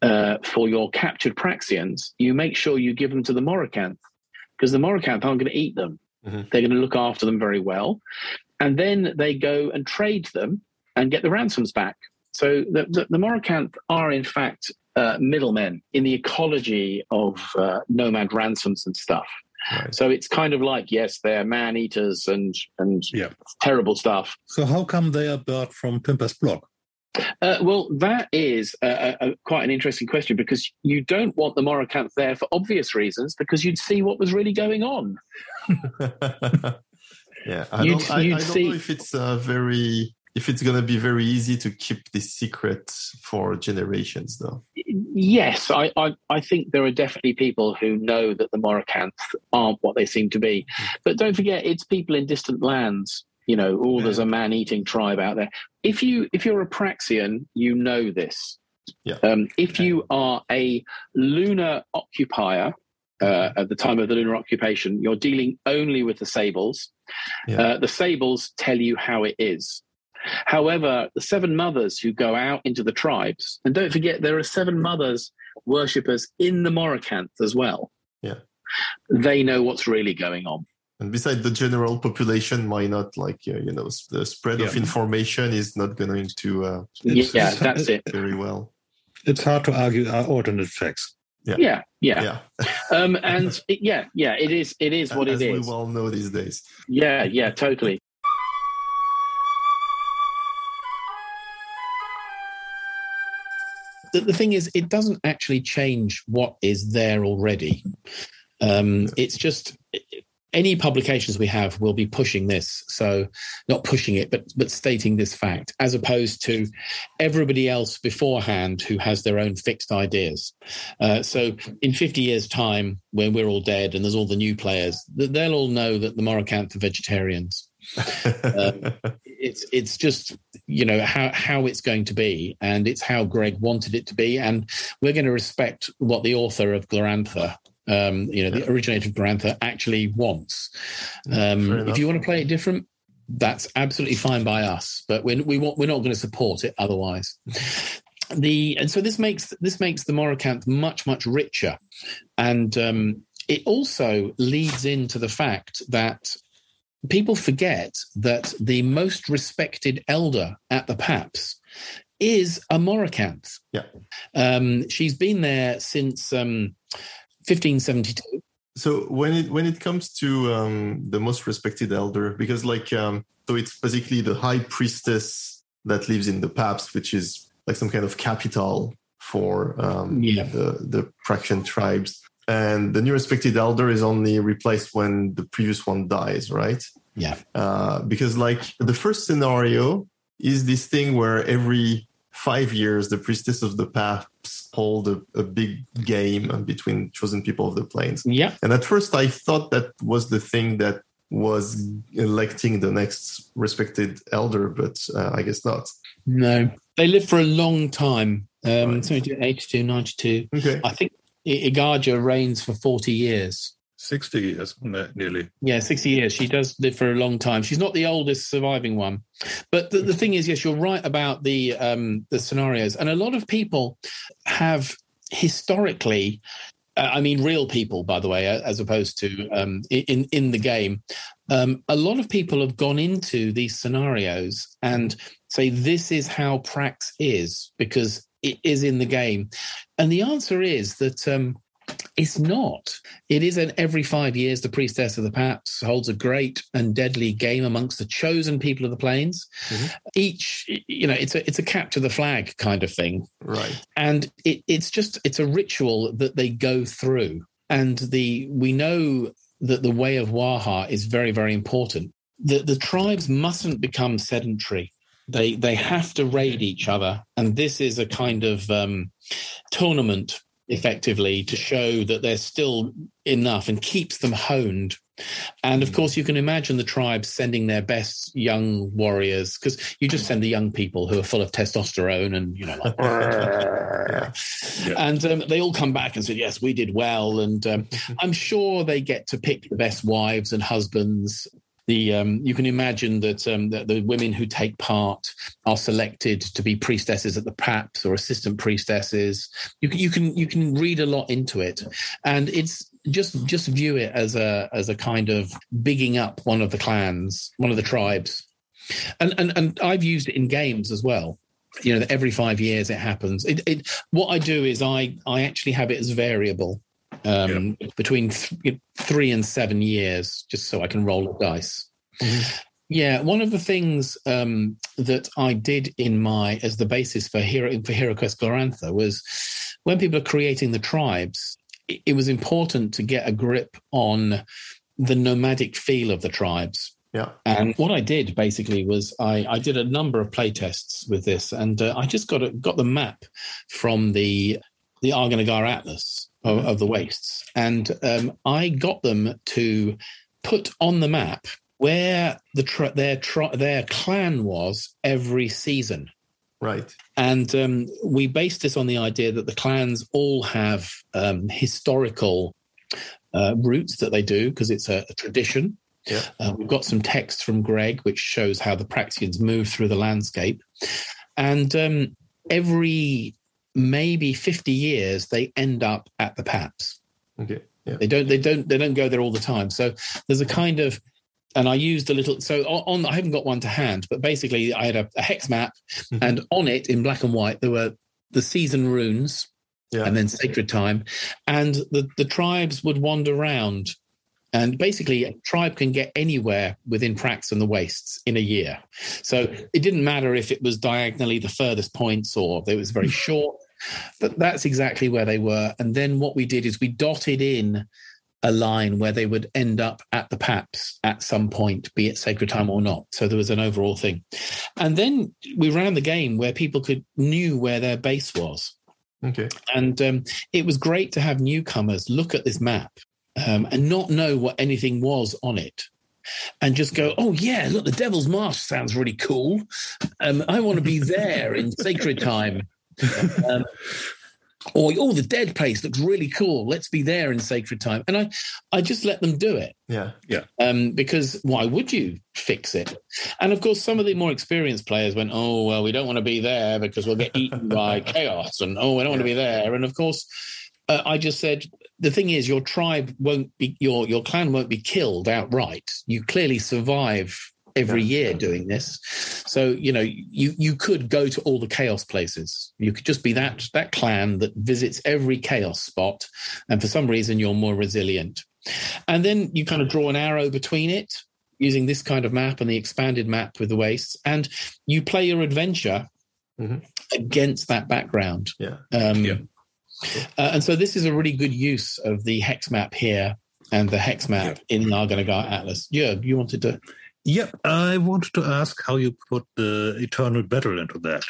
uh, for your captured Praxians, you make sure you give them to the Morocanth because the Morocanth aren't going to eat them. Mhm. They're going to look after them very well. And then they go and trade them and get the ransoms back. So the, the, the Morocanth are, in fact, uh, middlemen in the ecology of uh, nomad ransoms and stuff. Right. So it's kind of like, yes, they're man eaters and, and Yeah. terrible stuff. So how come they are barred from Pimper's Block? Uh, well, that is a, a, quite an interesting question because you don't want the Morocanth there for obvious reasons because you'd see what was really going on. yeah, I You'd- don't, I, I don't see- know if it's uh, very if it's going to be very easy to keep this secret for generations, though. Yes, I, I, I, think there are definitely people who know that the Morocanth aren't what they seem to be. Mm. But don't forget, it's people in distant lands. You know, oh, yeah. there's a man-eating tribe out there. If you if you're a Praxian, you know this. Yeah. Um, if you are a lunar occupier uh, at the time of the lunar occupation, you're dealing only with the sables. Yeah. Uh, the sables tell you how it is. However, the seven mothers who go out into the tribes, and don't forget there are seven mothers worshippers in the Morocanth as well. Yeah. They know what's really going on. And besides, the general population might not like uh, you know the spread yeah. of information is not going to. Uh, yeah, that's it. Very well. It's hard to argue alternate facts. Yeah, yeah, yeah. yeah. um, and it, yeah, yeah, it is. It is what As it is. We all know these days. Yeah, yeah, totally. the, the thing is, it doesn't actually change what is there already. Um, it's just any publications we have will be pushing this so not pushing it but but stating this fact as opposed to everybody else beforehand who has their own fixed ideas uh, so in 50 years time when we're all dead and there's all the new players they'll all know that the Morocanth are vegetarians um, it's it's just you know how how it's going to be, and it's how Greg wanted it to be, and we're going to respect what the author of Glorantha. Um, you know, the originator of Glorantha actually wants. Um, if you want to play it different, that's absolutely fine by us. But we're, we want, we're not going to support it otherwise. The and so this makes this makes the Morocanth much much richer, and um, it also leads into the fact that people forget that the most respected elder at the Paps is a Morocanth. Yeah. Um, she's been there since um, 1572. So when it when it comes to um, the most respected elder, because like um, so it's basically the high priestess that lives in the Paps, which is like some kind of capital for um, yeah. the the Praxian tribes and the new respected elder is only replaced when the previous one dies, right? Yeah. Uh, because like the first scenario is this thing where every five years the priestess of the paps hold a, a, big game between chosen people of the plains. Yeah. And at first I thought that was the thing that was electing the next respected elder, but uh, I guess not. No, they live for a long time. Um, right. 82, 92. Okay. I think Igaja reigns for 40 years. 60 years, nearly. Yeah, 60 years. She does live for a long time. She's not the oldest surviving one. But the, the thing is, yes, you're right about the um, the scenarios. And a lot of people have historically uh, I mean, real people, by the way, as opposed to um, in in the game. Um, a lot of people have gone into these scenarios and say this is how Prax is because it is in the game? And the answer is that um, it's not. It is an every five years, the priestess of the Paps holds a great and deadly game amongst the chosen people of the plains. Mm-hmm. Each, you know, it's a it's a capture the flag kind of thing, right? And it, it's just it's a ritual that they go through, and the we know that the way of Waha is very very important. The the tribes mustn't become sedentary. They they have to raid each other, and this is a kind of um, tournament effectively to show that there's still enough and keeps them honed. And of hmm. course, you can imagine the tribes sending their best young warriors because you just send the young people who are full of testosterone and, you know, like, yeah. and um, they all come back and say, Yes, we did well. And um, I'm sure they get to pick the best wives and husbands the um, you can imagine that, um, that the women who take part are selected to be priestesses at the paps or assistant priestesses. You can you can you can read a lot into it, and it's just just view it as a as a kind of bigging up one of the clans, one of the tribes, and and and I've used it in games as well. You know every five years it happens. It, it, what i do is i i actually have it as variable um, yeah. between th- three and seven years, just so I can roll the dice. Mm-hmm. Yeah, one of the things um, that I did in my as the basis for Hero for HeroQuest Glorantha was when people are creating the tribes, it, it was important to get a grip on the nomadic feel of the tribes. Yeah. And what I did basically was I, I did a number of playtests with this, and uh, I just got a, got the map from the the Argan Argar Nagar Atlas of, of, the wastes, and um, I got them to put on the map where the their their clan was every season. Right. And um, we based this on the idea that the clans all have um, historical uh, roots that they do because it's a, a tradition. Yeah. Uh, we've got some text from Greg which shows how the Praxians move through the landscape. And um, every maybe 50 years, they end up at the Paps. Okay. Yeah. They don't. They don't. They don't go there all the time. So there's a kind of and I used a little. So on, I haven't got one to hand, but basically I had a, a hex map, mm-hmm. and on it in black and white there were the season runes, yeah. and then sacred time, and the the tribes would wander around. And basically, a tribe can get anywhere within Prax and the Wastes in a year. So it didn't matter if it was diagonally the furthest points or it was very short, but that's exactly where they were. And then what we did is we dotted in a line where they would end up at the PAPS at some point, be it sacred time or not. So there was an overall thing. And then we ran the game where people could knew where their base was. Okay. And um, it was great to have newcomers look at this map um, and not know what anything was on it. And just go, oh yeah, look, the Devil's Marsh sounds really cool. Um, I want to be there in sacred time. Um, or oh the dead place looks really cool. Let's be there in sacred time. And i i just let them do it. Yeah. Yeah. Um, because why would you fix it? And of course some of the more experienced players went oh well we don't want to be there because we'll get eaten by chaos and oh we don't want to be there. And of course uh, i just said the thing is your tribe won't be your your clan won't be killed outright. You clearly survive every year doing this. So you know, you you could go to all the chaos places. You could just be that that clan that visits every chaos spot, and for some reason you're more resilient. And then you kind of draw an arrow between it using this kind of map and the expanded map with the wastes, and you play your adventure mm-hmm. against that background. Yeah. Um, yeah. Uh, and so this is a really good use of the hex map here and the hex map yeah. in the Argan Argar Atlas. Yeah, you wanted to Yep, I wanted to ask how you put the eternal battle into that.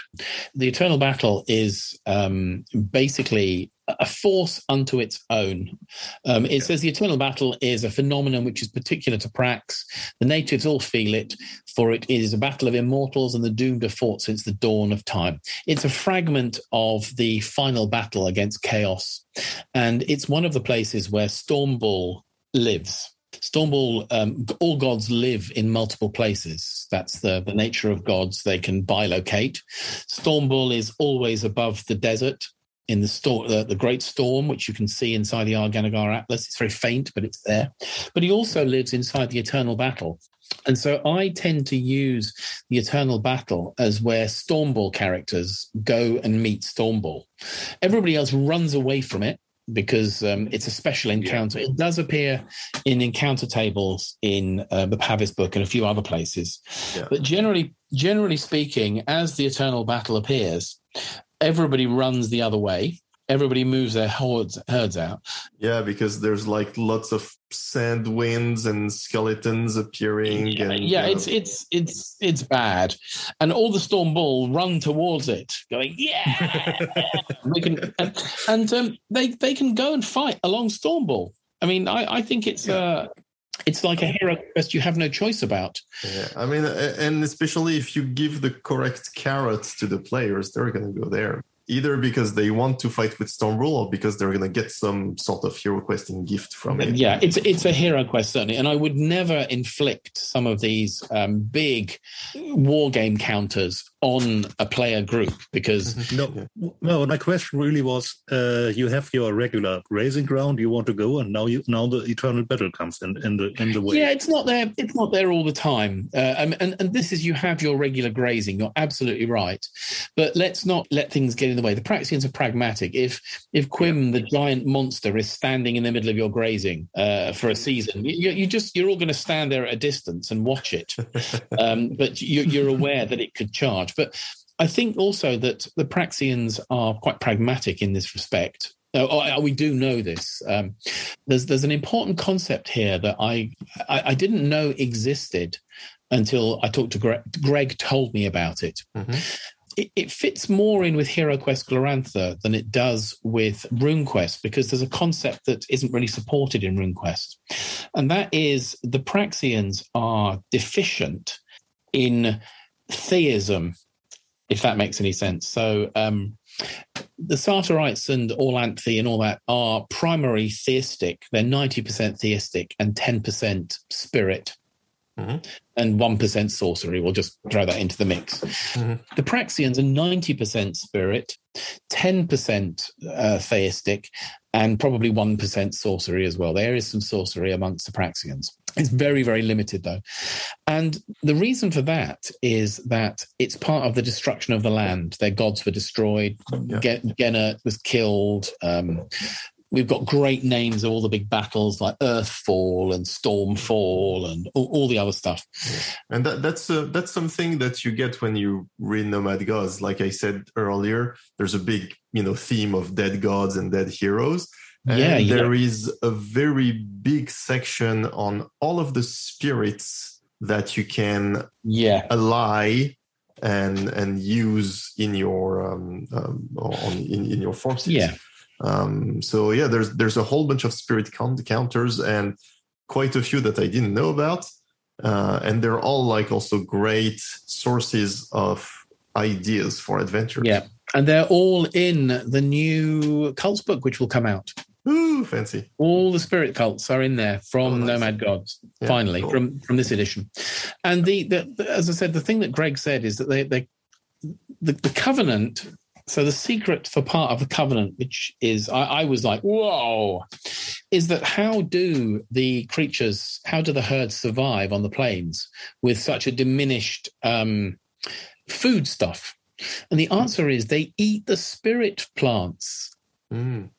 The eternal battle is um, basically a force unto its own. Um, it says the eternal battle is a phenomenon which is particular to Prax. The natives all feel it, for it is a battle of immortals, and the doomed have fought since the dawn of time. It's a fragment of the final battle against chaos, and it's one of the places where Stormbull lives. Stormbull, um, all gods live in multiple places. That's the, the nature of gods. They can bilocate. Stormbull is always above the desert in the, storm, the, the Great Storm, which you can see inside the Argan Argar Atlas. It's very faint, but it's there. But he also lives inside the Eternal Battle. And so I tend to use the Eternal Battle as where Stormbull characters go and meet Stormbull. Everybody else runs away from it because um, it's a special encounter. Yeah. It does appear in encounter tables in uh, the Pavis book and a few other places, yeah. but generally, generally speaking, as the Eternal Battle appears, everybody runs the other way. Everybody moves their hordes, herds out. Yeah, because there's like lots of sand winds and skeletons appearing. Yeah, and, yeah it's it's it's it's bad, and all the Stormbull run towards it, going yeah. they can, and, and um, they they can go and fight along Stormbull. I mean, I, I think it's yeah. uh, it's like a hero quest you have no choice about. Yeah, I mean, and especially if you give the correct carrots to the players, they're going to go there either because they want to fight with Stormbull or because they're going to get some sort of hero questing gift from it. Yeah, it's it's a hero quest certainly, and I would never inflict some of these um, big war game counters on a player group because no, no. My question really was: uh, you have your regular grazing ground you want to go, and now you now the eternal battle comes in, in the in the way. Yeah, it's not there. It's not there all the time, uh, and, and and this is you have your regular grazing. You're absolutely right, but let's not let things get in the way. The Praxians are pragmatic. If if Quim, the giant monster, is standing in the middle of your grazing uh, for a season, you, you, just you're all going to stand there at a distance and watch it, um, but you, you're aware that it could charge. But I think also that the Praxians are quite pragmatic in this respect. Oh, we do know this. Um, there's there's an important concept here that I, I, I didn't know existed until I talked to Greg. Greg told me about it. Mm-hmm. it. It fits more in with Hero Quest Glorantha than it does with RuneQuest because there's a concept that isn't really supported in RuneQuest, and that is the Praxians are deficient in theism, if that makes any sense. So. Um, the Sartarites and Orlanthi and all that are primary theistic. They're 90% theistic and 10% spirit. Mm-hmm. And 1% sorcery. We'll just throw that into the mix. Mm-hmm. The Praxians are 90% spirit, 10% uh, theistic, and probably 1% sorcery as well. There is some sorcery amongst the Praxians. It's very, very limited though. And the reason for that is that it's part of the destruction of the land. Their gods were destroyed. Yeah. Genert was killed. Um, we've got great names of all the big battles like Earthfall and Stormfall and all, all the other stuff. Yeah. And that, that's uh, that's something that you get when you read Nomad Gods. Like I said earlier, there's a big you know theme of dead gods and dead heroes. And yeah, yeah. there is a very big section on all of the spirits that you can yeah ally and and use in your um, um on in, in your forces. Yeah. Um, so yeah, there's there's a whole bunch of spirit count- counters and quite a few that I didn't know about, uh, and they're all like also great sources of ideas for adventures. Yeah, and they're all in the new cults book, which will come out. Ooh, fancy! All the spirit cults are in there from oh, nice. Nomad Gods. Yeah, finally, cool. from from this edition, and the, the, the, as I said, the thing that Greg said is that they they the, the covenant so the secret for part of the covenant, which is I, I, was like, whoa, is that how do the creatures, how do the herds survive on the plains with such a diminished um, food stuff? And the answer is they eat the spirit plants. Mm, mm,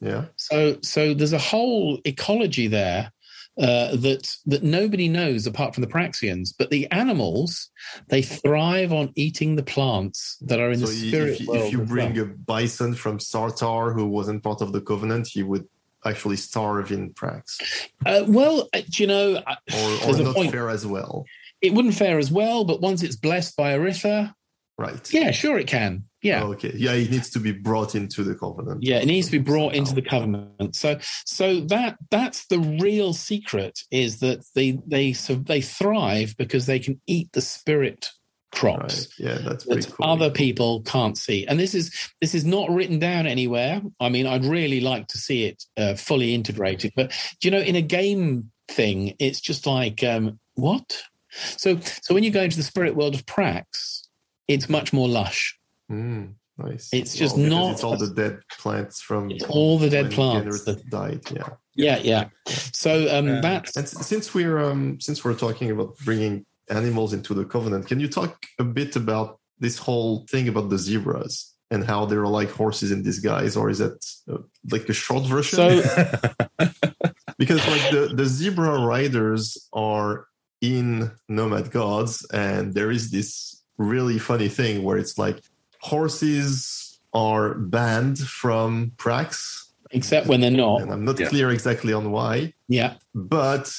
yeah. So so there's a whole ecology there uh, that that nobody knows apart from the Praxians. But the animals they thrive on eating the plants that are in so the spirit if, world. If you bring well. a bison from Sartar who wasn't part of the covenant, he would actually starve in Prax. Uh, well, uh, you know, or, or not point. fair as well. It wouldn't fare as well, but once it's blessed by Eiritha, right? Yeah, sure, it can. Yeah. Oh, okay. Yeah, it needs to be brought into the covenant. Yeah, it needs to be brought into the covenant. So, so that that's the real secret is that they they so they thrive because they can eat the spirit crops. Right. Yeah, that's that cool. other people can't see. And this is this is not written down anywhere. I mean, I'd really like to see it uh, fully integrated. But you know, in a game thing, it's just like um, what? So, so when you go into the spirit world of Prax, it's much more lush Mm, nice. It's just well, not. It's all the dead plants from. all the dead plants that died. Yeah. Yeah, yeah. So um, uh, that. And since we're um, since we're talking about bringing animals into the covenant, can you talk a bit about this whole thing about the zebras? and how they're like horses in disguise, or is that uh, like a short version? So, because like the the zebra riders are in Nomad Gods, and there is this really funny thing where it's like horses are banned from Prax. Except when they're not. And I'm not yeah. clear exactly on why. Yeah. But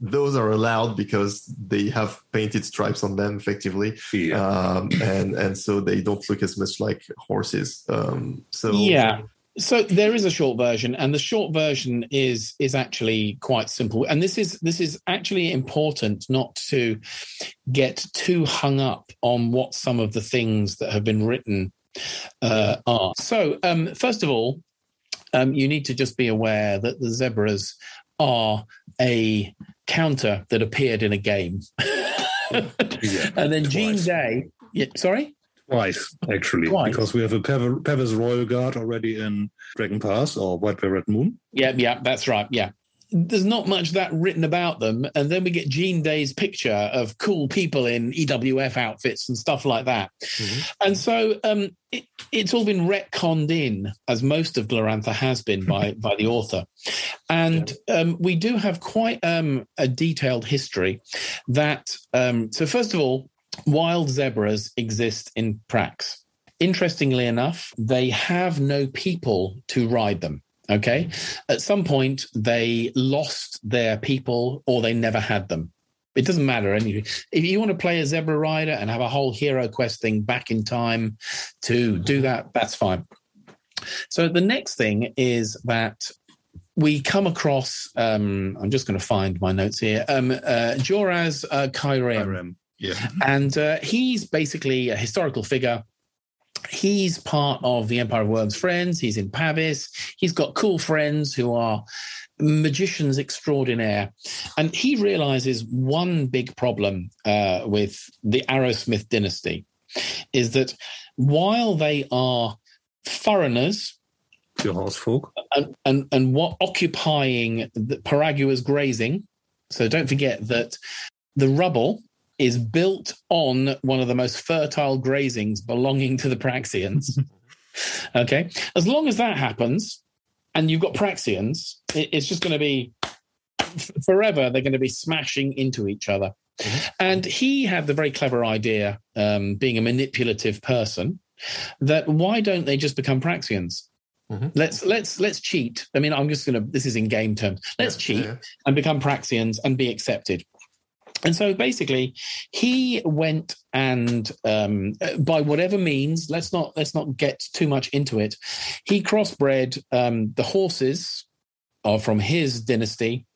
those are allowed because they have painted stripes on them effectively yeah. um, and and so they don't look as much like horses um, so yeah so there is a short version and the short version is is actually quite simple. And this is this is actually important not to get too hung up on what some of the things that have been written uh, are. So um, first of all um, you need to just be aware that the zebras are a counter that appeared in a game. Yeah, and then Gene Day yeah, sorry Twice, actually, Twice. because we have a Pavis Royal Guard already in Dragon Pass or White Bear Red Moon. Yeah, yeah, that's right. Yeah. There's not much that written about them. And then we get Gene Day's picture of cool people in EWF outfits and stuff like that. Mm-hmm. And so um, it, it's all been retconned in, as most of Glorantha has been by, by the author. And um, we do have quite um, a detailed history that, um, so first of all, wild zebras exist in Prax. interestingly enough, they have no people to ride them. Okay. At some point, they lost their people or they never had them. It doesn't matter. Anyway, If you want to play a zebra rider and have a whole hero quest thing back in time to do that, that's fine. So the next thing is that we come across. Um, I'm just going to find my notes here. Um, uh, Joraz uh, Kyrem. Yeah. And uh, he's basically a historical figure. He's part of the Empire of Wyrms friends. He's in Pavis. He's got cool friends who are magicians extraordinaire. And he realizes one big problem uh, with the Arrowsmith dynasty is that while they are foreigners, your horse folk, and, and, and what occupying the Paragua's grazing, so don't forget that the rubble is built on one of the most fertile grazings belonging to the Praxians. okay. As long as that happens and you've got Praxians, it's just going to be forever, they're going to be smashing into each other. Mm-hmm. And he had the very clever idea, um, being a manipulative person, that why don't they just become Praxians? Mm-hmm. Let's let's let's cheat. I mean, I'm just gonna. This is in game terms. Let's yeah, cheat yeah. and become Praxians and be accepted. And so basically, he went and um, by whatever means, let's not let's not get too much into it. He crossbred um, the horses are from his dynasty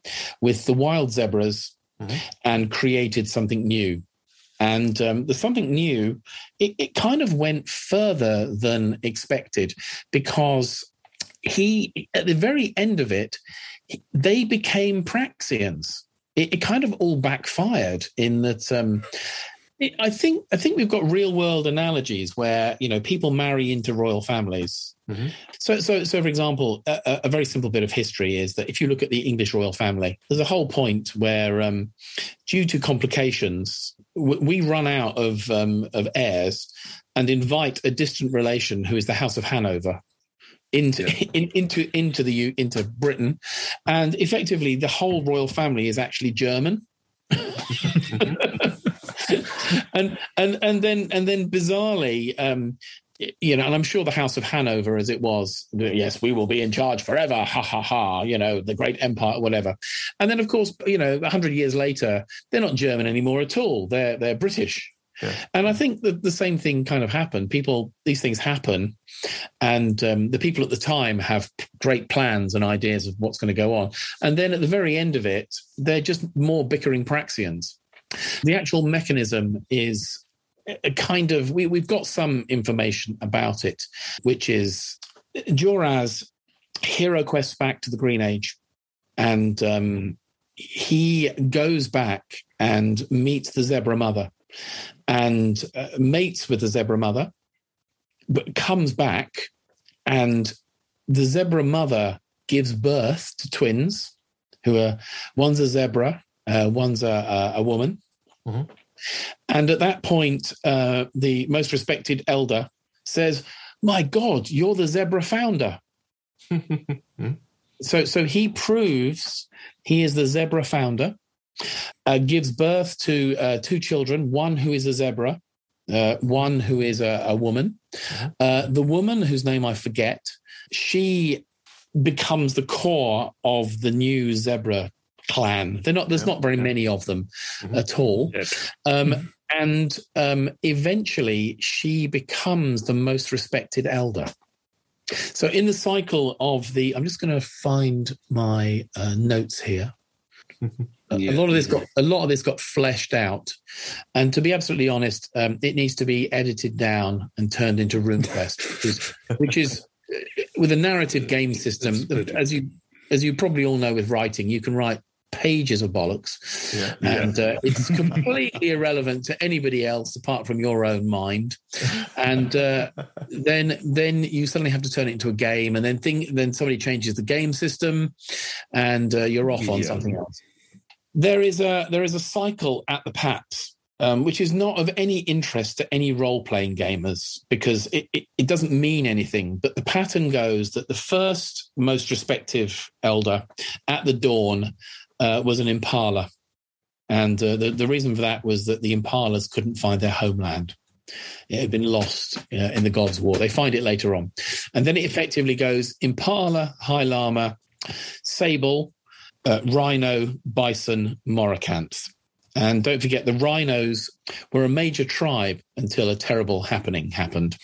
with the wild zebras mm-hmm. and created something new. And um, the something new, it, it kind of went further than expected because he, at the very end of it, they became Praxians it, it kind of all backfired in that. Um, it, I think I think we've got real world analogies where you know people marry into royal families. Mm-hmm. So, so, so, for example, a, a, very simple bit of history is that if you look at the English royal family, there's a whole point where, um, due to complications, w- we run out of um, of heirs and invite a distant relation who is the House of Hanover into yeah. in, into into the into Britain, and effectively the whole royal family is actually German. and and and then and then bizarrely, um, you know, and I'm sure the House of Hanover, as it was, yes, we will be in charge forever, ha ha ha, you know, the great empire, whatever. And then, of course, you know, hundred years later, they're not German anymore at all; they're they're British. And I think that the same thing kind of happened. People, these things happen, and um, the people at the time have great plans and ideas of what's going to go on. And then at the very end of it, they're just more bickering Praxians. The actual mechanism is a kind of we, we've got some information about it, which is Joraz hero quests back to the Green Age, and um, he goes back and meets the zebra mother and uh, mates with the zebra mother, but comes back and the zebra mother gives birth to twins who are one's a zebra, uh, one's a, a, a woman. Mm-hmm. And at that point, uh, the most respected elder says, My God, you're the zebra founder. Hmm. so, so he proves he is the zebra founder uh, gives birth to uh, two children, one who is a zebra, uh, one who is a, a woman. Mm-hmm. Uh, the woman, whose name I forget, she becomes the core of the new zebra clan. They're not. There's yeah, not very yeah. many of them mm-hmm. at all. Yes. Um, mm-hmm. and um, eventually, she becomes the most respected elder. So, in the cycle of the, I'm just going to find my uh, notes here. Yeah. A lot of this got a lot of this got fleshed out, and to be absolutely honest, um, it needs to be edited down and turned into RuneQuest, which is, which is uh, with a narrative game system. As you as you probably all know, with writing, you can write pages of bollocks, yeah. and uh, it's completely irrelevant to anybody else apart from your own mind. And uh, then then you suddenly have to turn it into a game, and then think then somebody changes the game system, and uh, you're off on yeah. something else there is a there is a cycle at the PAPS um, which is not of any interest to any role playing gamers because it, it, it, doesn't mean anything. But the pattern goes that the first most respective elder at the dawn uh, was an impala. And uh, the, the reason for that was that the impalas couldn't find their homeland. It had been lost uh, in the Gods' War. They find it later on. And then it effectively goes Impala, High Llama, Sable, uh, Rhino, Bison, Morocanth. And don't forget, the rhinos were a major tribe until a terrible happening happened.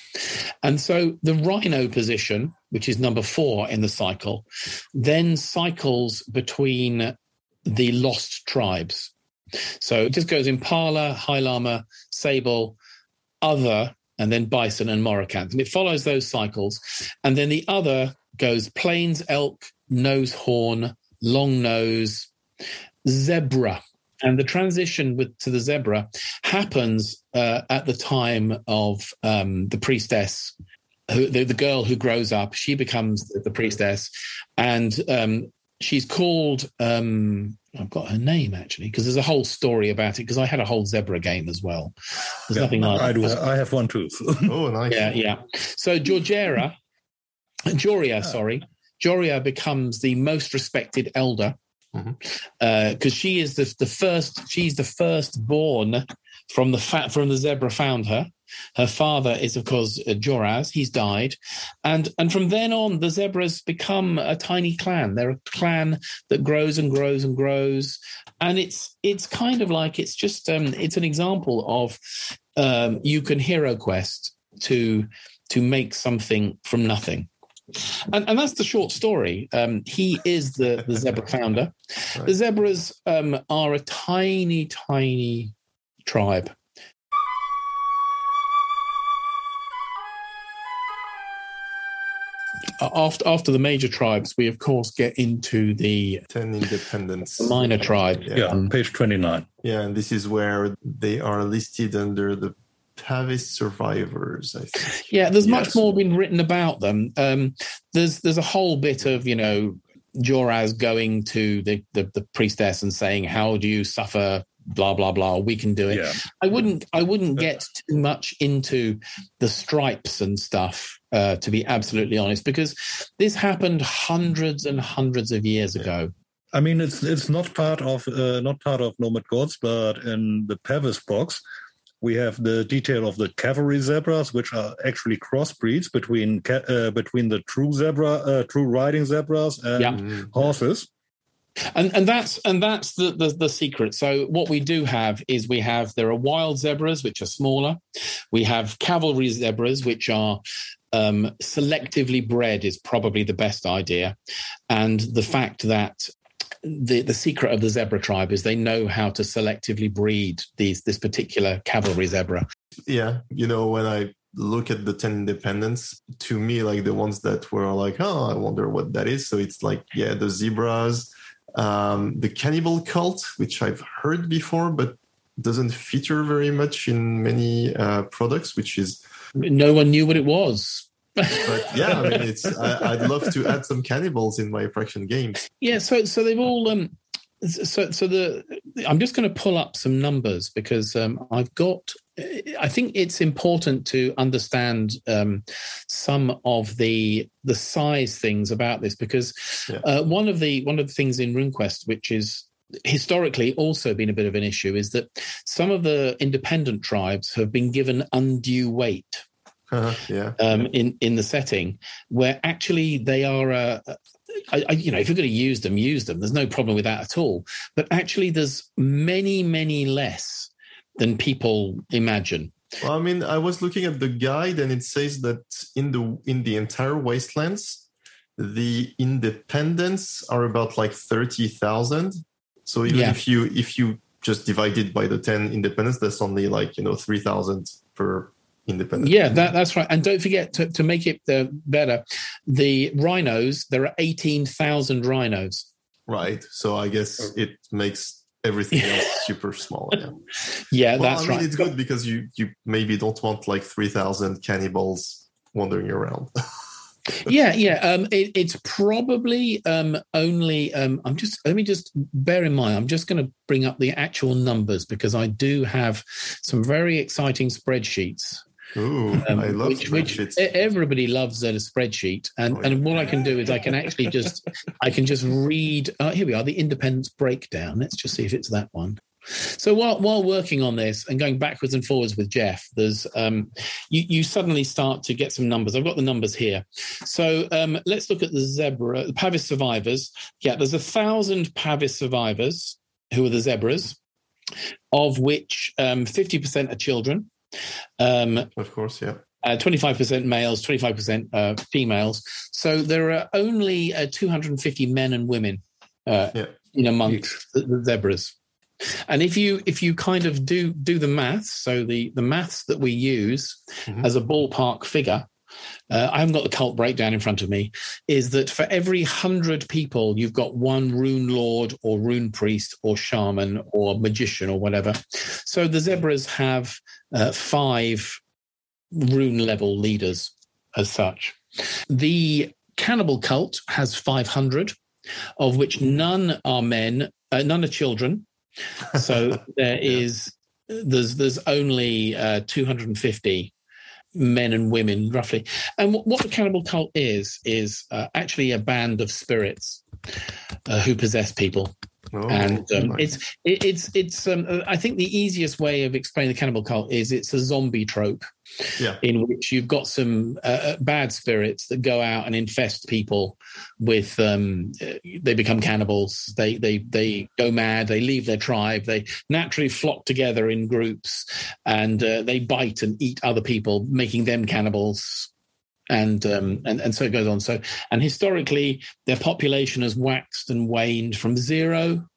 And so the rhino position, which is number four in the cycle, then cycles between the lost tribes. So it just goes Impala, High Llama, Sable, Other, and then Bison and Morocanth. And it follows those cycles. And then the other goes Plains Elk, Nose Horn, Long Nose, Zebra. And the transition with, to the zebra happens uh, at the time of um, the priestess who, the, the, girl who grows up, she becomes the, the priestess, and um, she's called um, I've got her name actually because there's a whole story about it because I had a whole zebra game as well. There's yeah, nothing like I do. I have one too. oh, nice. Yeah, yeah. So Georgera, Joria, sorry, Joria becomes the most respected elder because mm-hmm. uh, she is the the first. She's the first born from the fat from the zebra found her. Her father is, of course, uh, Joraz. He's died, and and from then on, the zebras become a tiny clan. They're a clan that grows and grows and grows, and it's it's kind of like it's just um, it's an example of um, you can hero quest to to make something from nothing. And, and, that's the short story. Um, he is the, the zebra founder. Right. The zebras um, are a tiny, tiny tribe. After after the major tribes, we of course get into the ten independents, the minor tribe. Yeah, yeah um, page twenty nine. Yeah, and this is where they are listed under the Pavis survivors. I think. Yeah, there's yes. much more been written about them. Um, there's there's a whole bit of you know Joraz going to the, the, the priestess and saying, "How do you suffer blah blah blah we can do it yeah. i wouldn't i wouldn't get too much into the stripes and stuff uh, to be absolutely honest because this happened hundreds and hundreds of years ago i mean it's it's not part of uh, not part of nomad gods but in the pavis box we have the detail of the cavalry zebras, which are actually crossbreeds between uh, between the true zebra, uh, true riding zebras, and yeah. horses. And and that's and that's the, the, the secret. So what we do have is we have there are wild zebras which are smaller. We have cavalry zebras which are um, selectively bred is probably the best idea. And the fact that the, the secret of the zebra tribe is they know how to selectively breed these this particular cavalry zebra yeah you know when i look at the 10 independents to me like the ones that were like oh i wonder what that is so it's like yeah the zebras um, the Cannibal Cult, which I've heard before, but doesn't feature very much in many uh, products, which is no one knew what it was. But yeah, I mean, it's I, would love to add some cannibals in my fraction games. Yeah, so so they've all um, so so the I'm just going to pull up some numbers because um, I've got I think it's important to understand um, some of the the size things about this because yeah. uh, one of the one of the things in RuneQuest, which is historically also been a bit of an issue, is that some of the independent tribes have been given undue weight. Uh, yeah. Um, in in the setting where actually they are a, I, I, you know, if you're going to use them, use them. There's no problem with that at all. But actually, there's many, many less than people imagine. Well, I mean, I was looking at the guide, and it says that in the in the entire wastelands, the independents are about like thirty thousand. So even yeah. if you if you just divide it by the ten independents, that's only like you know three thousand per independent. Yeah, that, that's right. And don't forget to, to make it uh, better, the rhinos. There are eighteen thousand rhinos. Right. So I guess it makes everything else super small. Yeah, yeah well, that's I mean, right. It's good because you you maybe don't want like three thousand cannibals wandering around. yeah, yeah. Um, it, it's probably um, only. Um, I'm just. Let me just bear in mind. I'm just going to bring up the actual numbers because I do have some very exciting spreadsheets Ooh, um, I love which, which everybody loves a spreadsheet, and oh, yeah. and what I can do is I can actually just I can just read. Uh, here we are, the independence breakdown. Let's just see if it's that one. So while while working on this and going backwards and forwards with Jeff, there's um, you you suddenly start to get some numbers. I've got the numbers here. So um, let's look at the zebra, the Pavis survivors. Yeah, there's a thousand Pavis survivors who are the zebras, of which um, fifty percent are children. Um, Of course, yeah. uh, 25% males, 25% uh, females. So there are only uh, 250 men and women uh, Yeah. in amongst the, the zebras. And if you if you kind of do do the maths, so the the maths that we use Mhm. as a ballpark figure, uh, I haven't got the cult breakdown in front of me, is that for every hundred people, you've got one rune lord or rune priest or shaman or magician or whatever. So the zebras have uh, five rune level leaders as such. The cannibal cult has 500, of which none are men, uh, none are children. So there is there's there's only uh, 250 men and women roughly. And what, what the cannibal cult is is uh, actually a band of spirits uh, who possess people Oh, and um, nice. it's it, it's it's um, uh, I think the easiest way of explaining the cannibal cult is it's a zombie trope, Yeah. in which you've got some uh, uh, bad spirits that go out and infest people with um, uh, they become cannibals. They they they go mad. They leave their tribe. They naturally flock together in groups, and uh, they bite and eat other people, making them cannibals. And um, and and so it goes on. So and historically, their population has waxed and waned from zero,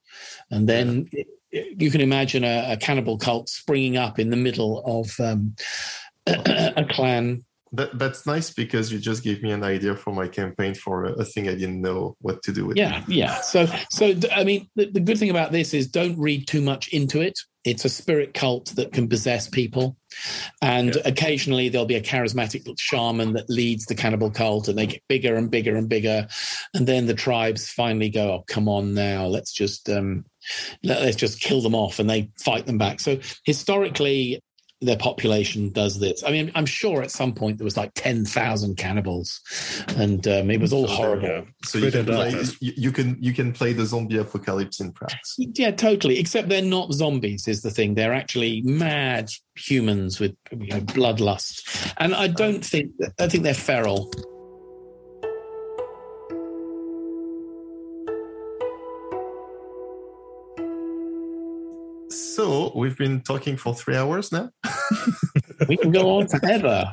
and then you can imagine a, a cannibal cult springing up in the middle of um, a, clan. That, that's nice because you just gave me an idea for my campaign for a, a thing I didn't know what to do with. Yeah, yeah. So, so I mean, the, the good thing about this is don't read too much into it. It's a spirit cult that can possess people, and Yeah. occasionally there'll be a charismatic shaman that leads the cannibal cult, and they get bigger and bigger and bigger, and then the tribes finally go, "Oh, come on now, let's just um, let, let's just kill them off," and they fight them back. So historically. Their population does this. I mean, I'm sure at some point there was like ten thousand cannibals, and um, it was all horrible. Yeah. So you can, play, you, you can you can play the zombie apocalypse in Prax. Yeah, totally. Except they're not zombies, is the thing. They're actually mad humans with you know, bloodlust, and I don't think I think they're feral. So we've been talking for three hours now. We can go on forever.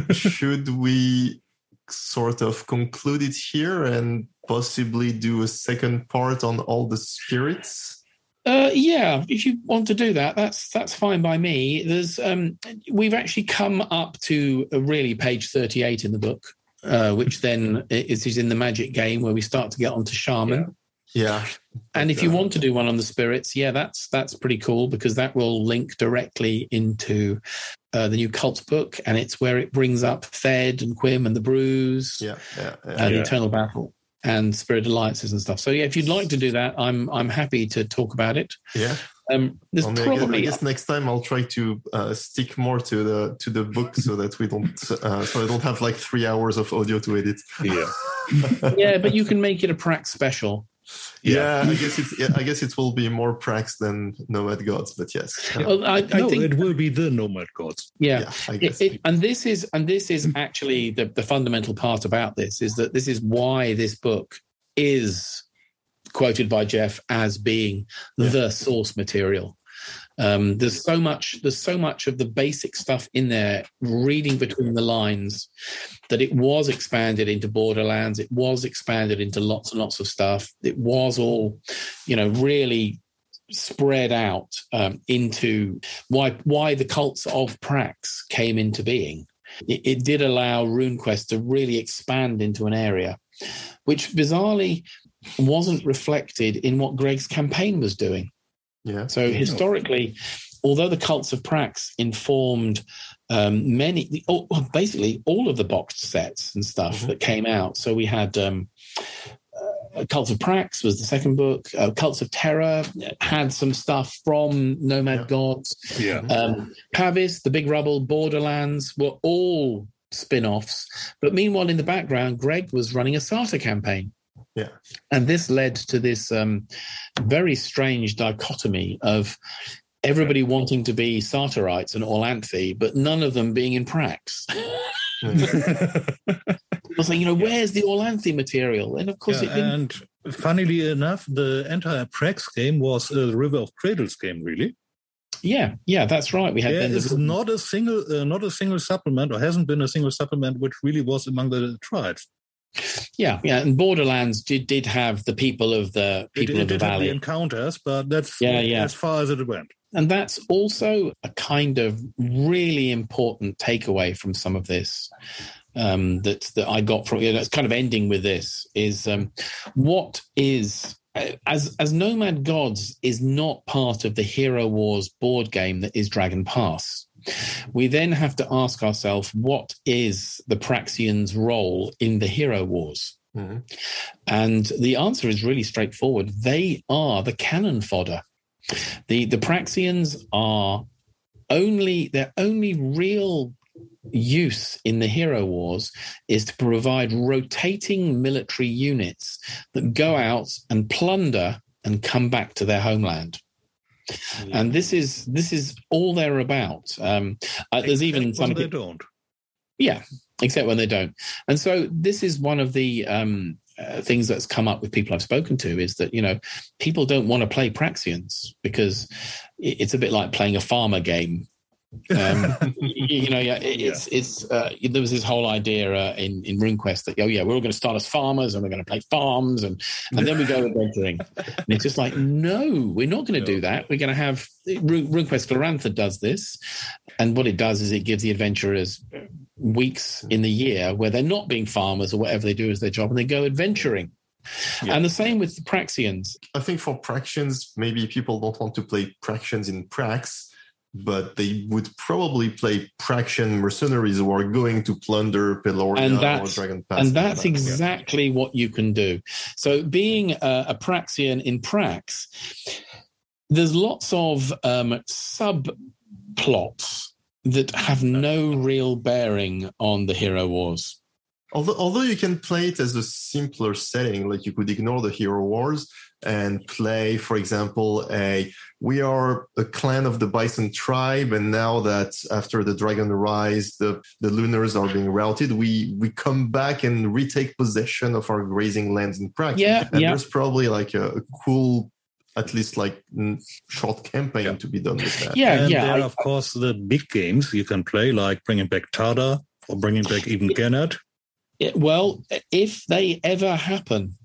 Should we sort of conclude it here and possibly do a second part on all the spirits? Uh, yeah, if you want to do that, that's that's fine by me. There's um, we've actually come up to uh, really page thirty-eight in the book, uh, which then is, is in the magic game where we start to get onto shaman. Yeah. And if you want to do one on the spirits, yeah, that's that's pretty cool because that will link directly into uh, the new cult book, and it's where it brings up Fed and Quim and the broos Yeah. Yeah. yeah. and Yeah. Eternal Battle and Spirit Alliances and stuff. So yeah, if you'd like to do that, I'm I'm happy to talk about it. yeah. Um, there's Only I guess, I guess next time I'll try to uh, stick more to the to the book so that we don't uh, so I don't have like three hours of audio to edit. Yeah. yeah, but you can make it a Prax special. Yeah, I guess it's yeah, I guess it will be more Prax than Nomad Gods, but yes. Yeah, Well, I, I no, think it will be the Nomad Gods. yeah. yeah, I It, guess. it, and this is and this is actually the, the fundamental part about this is that this is why this book is quoted by Jeff as being Yeah. the source material. Um, there's so much there's so much of the basic stuff in there reading between the lines that it was expanded into borderlands it was expanded into lots and lots of stuff it was all you know really spread out um, into why why the cults of Prax came into being. It, it did allow RuneQuest to really expand into an area, which bizarrely wasn't reflected in what Greg's campaign was doing. Yeah. So historically, although the cults of Prax informed um, many, the, oh, basically all of the boxed sets and stuff Mhm. that came out. So we had um, uh, Cults of Prax was the second book. Uh, Cults of Terror had some stuff from Nomad Yeah. Gods. Yeah. Um, Pavis, The Big Rubble, Borderlands were all spin offs. But meanwhile, in the background, Greg was running a Sartar campaign. Yeah. And this led to this um, very strange dichotomy of everybody wanting to be Sartarites and Orlanthi, but none of them being in Prax. I was like, you know, where's the Orlanthi material? And of course, Yeah, it didn't. and funnily enough, the entire Prax game was a River of Cradles game, really. Yeah, yeah, that's right. We had There then the- not a single, uh, not a single supplement, or hasn't been a single supplement which really was among the tribes. Yeah, yeah, and Borderlands did did have the people of the people it of the did have valley. the encounters, but that's Yeah, yeah. as far as it went. And that's also a kind of really important takeaway from some of this um, that that I got from. You know, it's kind of ending with this is um, what is as as Nomad Gods is not part of the Hero Wars board game that is Dragon Pass. We then have to ask ourselves what is the Praxians' role in the Hero Wars. Mhm. And the answer is really straightforward. They are the cannon fodder. The the Praxians are only their only real use in the hero wars is to provide rotating military units that go out and plunder and come back to their homeland and this is this is all they're about um uh, there's even when some they don't. yeah, except when they don't. And so this is one of the um, uh, things that's come up with people I've spoken to is that you know people don't want to play Praxians because it's a bit like playing a farmer game. Um, you, you know, yeah, it- it's it's uh, there was this whole idea uh, in in RuneQuest that oh yeah, we're all going to start as farmers and we're going to play farms and and then we go adventuring. and it's just like no, we're not going to do that. We're going to have Rune- RuneQuest Glorantha does this, and what it does is it gives the adventurers weeks in the year where they're not being farmers or whatever they do as their job and they go adventuring. Yeah. And the same with the Praxians. I think for Praxians, maybe people don't want to play Praxians in Prax, but they would probably play Praxian mercenaries who are going to plunder And Peloria or that's- Dragon Pass. and that's Yeah. exactly what you can do. So, being a, a Praxian in Prax, there's lots of um, subplots that have no real bearing on the Hero Wars. Although, although you can play it as a simpler setting, like you could ignore the hero wars and play, for example, a we are a clan of the Bison tribe, and now that after the Dragon Rise, the the Lunars are being routed, we we come back and retake possession of our grazing lands in Prax. Yeah, and yeah. there's probably like a, a cool, at least like short campaign Yeah. to be done with that. Yeah, and yeah. there I- are, of course, the big games you can play, like bringing back Tada or bringing back even Genert. Well, if they ever happen,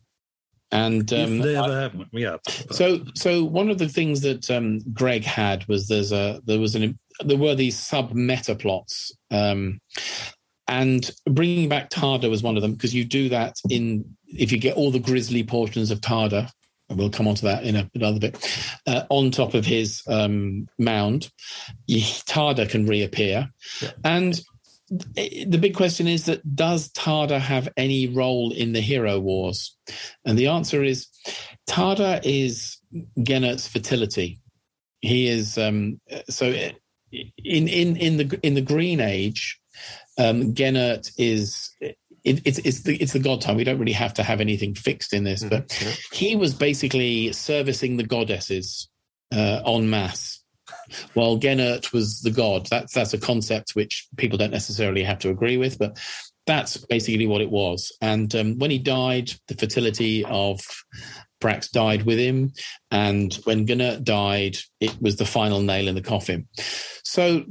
and um, they I- ever happen, yeah. So, so one of the things that um, Greg had was there's a there was an there were these sub meta plots, um, and bringing back Tada was one of them because you do that in if you get all the grizzly portions of Tada. and We'll come on to that in a, another bit. Uh, on top of his um, mound, Tada can reappear, Yeah. and the big question is that does Tada have any role in the hero wars? And the answer is Tada is Genert's fertility. He is um, so in in in the in the Green Age, um, Genert is it, it's it's the it's the god time. We don't really have to have anything fixed in this, but Yeah. he was basically servicing the goddesses uh, en masse. While Genert was the god, that's that's a concept which people don't necessarily have to agree with, but that's basically what it was. And um, when he died, the fertility of Prax died with him, and when Genert died, it was the final nail in the coffin. So,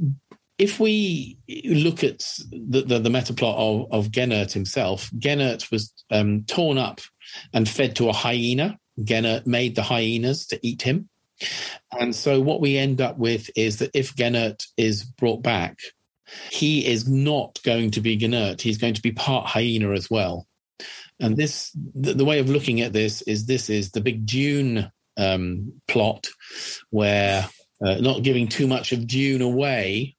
if we look at the the, the meta plot of, of Genert himself, Genert was um, torn up and fed to a hyena. Genert made the hyenas to eat him. And so what we end up with is that if Genert is brought back, he is not going to be Genert. He's going to be part hyena as well. And this, the, the way of looking at this is this is the big Dune um, plot where uh, not giving too much of Dune away.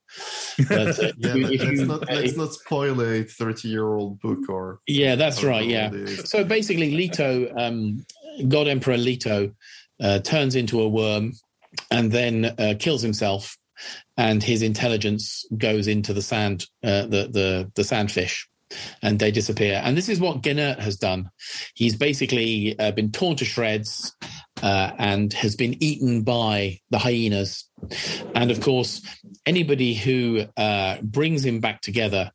But, uh, Yeah, let- you- let's, if not, you- let's not spoil a 30 year old book or. yeah, that's or right. Yeah. old it is. So basically, Leto, um, God Emperor Leto, uh, turns into a worm and then uh, kills himself, and his intelligence goes into the sand, uh, the the the sandfish, and they disappear. And this is what Genert has done. He's basically uh, been torn to shreds uh, and has been eaten by the hyenas. And of course, anybody who uh, brings him back together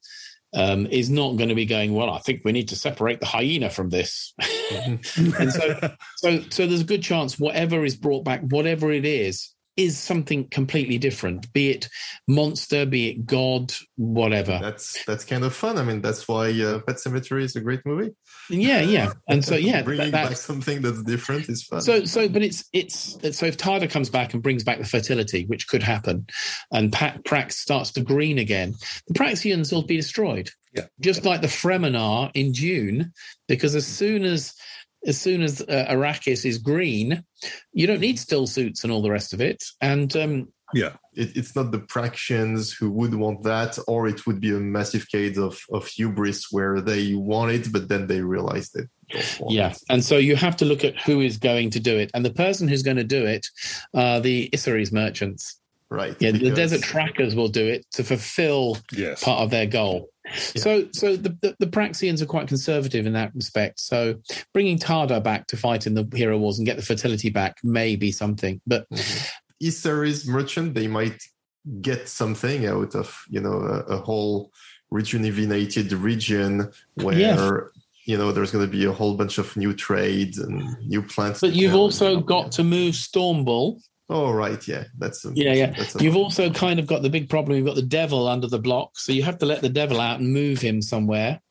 um, is not going to be going, well, I think we need to separate the hyena from this. and so, so, so there's a good chance whatever is brought back, whatever it is, is something completely different, be it monster, be it God, whatever. That's that's kind of fun. I mean, that's why uh, Pet Sematary is a great movie. Yeah, yeah, and so yeah, bringing that, back something that's different is fun. So, so, but it's it's so if Tada comes back and brings back the fertility, which could happen, and Prax starts to green again, the Praxians will be destroyed. Yeah, just like the Fremen are in Dune, because as soon as as soon as uh, Arrakis is green, you don't need still suits and all the rest of it. And um, yeah, it, it's not the Praxians who would want that, or it would be a massive case of, of hubris where they want it, but then they realize that. Yeah, it. and so you have to look at who is going to do it, and the person who's going to do it are the Issaries merchants. Right. Yeah, because... the desert trackers will do it to fulfill yes. part of their goal. Yeah. So, so the, the, the Praxians are quite conservative in that respect. So, bringing Tada back to fight in the hero wars and get the fertility back may be something. But mm-hmm. Issaries merchant, they might get something out of you know a, a whole rejuvenated region where yeah. you know there's going to be a whole bunch of new trade and new plants. But you've also got to move Stormbull Oh right, yeah, that's a, yeah, yeah. That's You've also kind of got the big problem. You've got the devil under the block, so you have to let the devil out and move him somewhere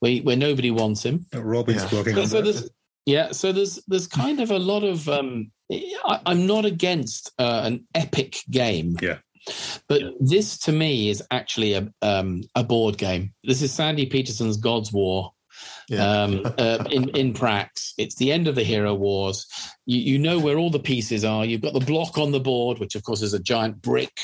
where where nobody wants him. Robin's yeah. working so, on so there's, yeah, so there's there's kind of a lot of. Um, I, am not against uh, an epic game. Yeah. But this to me is actually a um, a board game. This is Sandy Petersen's God's War, yeah. um, uh, in in Prax. It's the end of the Hero Wars. You, you know where all the pieces are. You've got the block on the board, which of course is a giant brick,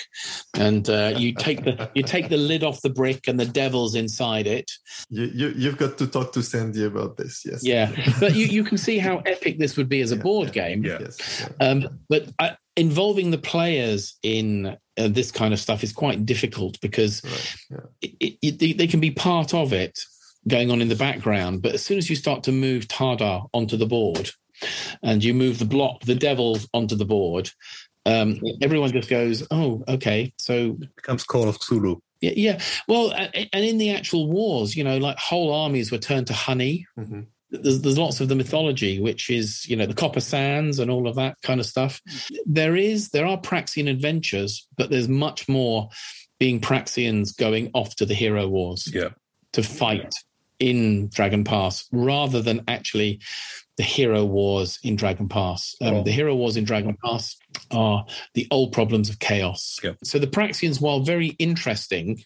and uh, you take the you take the lid off the brick, and the devil's inside it. You, you you've got to talk to Sandy about this. Yes. Yeah, but you, you can see how epic this would be as a yeah, board yeah, game. Yeah. Yes, um, but I, involving the players in uh, this kind of stuff is quite difficult because right, yeah. it, it, they can be part of it going on in the background. But as soon as you start to move Tada onto the board and you move the block, the devil onto the board, um, everyone just goes, oh, okay. So it becomes Call of Cthulhu. Yeah, yeah. Well, and in the actual wars, you know, like whole armies were turned to honey. Mm-hmm. There's, there's lots of the mythology, which is, you know, the copper sands and all of that kind of stuff. There is, there are Praxian adventures, but there's much more being Praxians going off to the hero wars. Yeah. To fight in Dragon Pass rather than actually the hero wars in Dragon Pass. Um, oh. The hero wars in Dragon Pass are the old problems of chaos. Yeah. So the Praxians, while very interesting,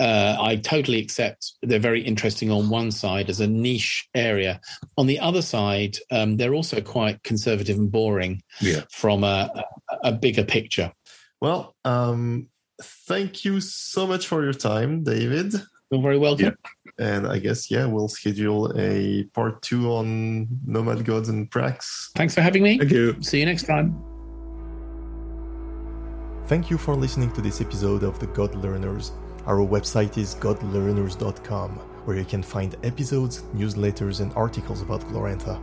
uh, I totally accept they're very interesting on one side as a niche area. On the other side, um, they're also quite conservative and boring yeah. from a, a, bigger picture. Well, um, thank you so much for your time, David. You're very welcome. Yeah. And I guess, yeah, we'll schedule a part two on Nomad Gods and Prax. Thanks for having me. Thank you. See you next time. Thank you for listening to this episode of The God Learners. Our website is godlearners.com, where you can find episodes, newsletters, and articles about Glorantha.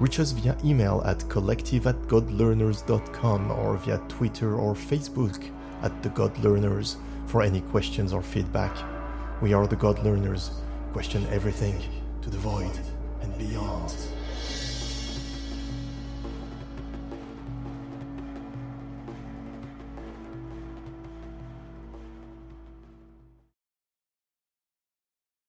Reach us via email at collective at godlearners.com or via Twitter or Facebook at The God Learners for any questions or feedback. We are the God Learners. Question everything to the void and beyond.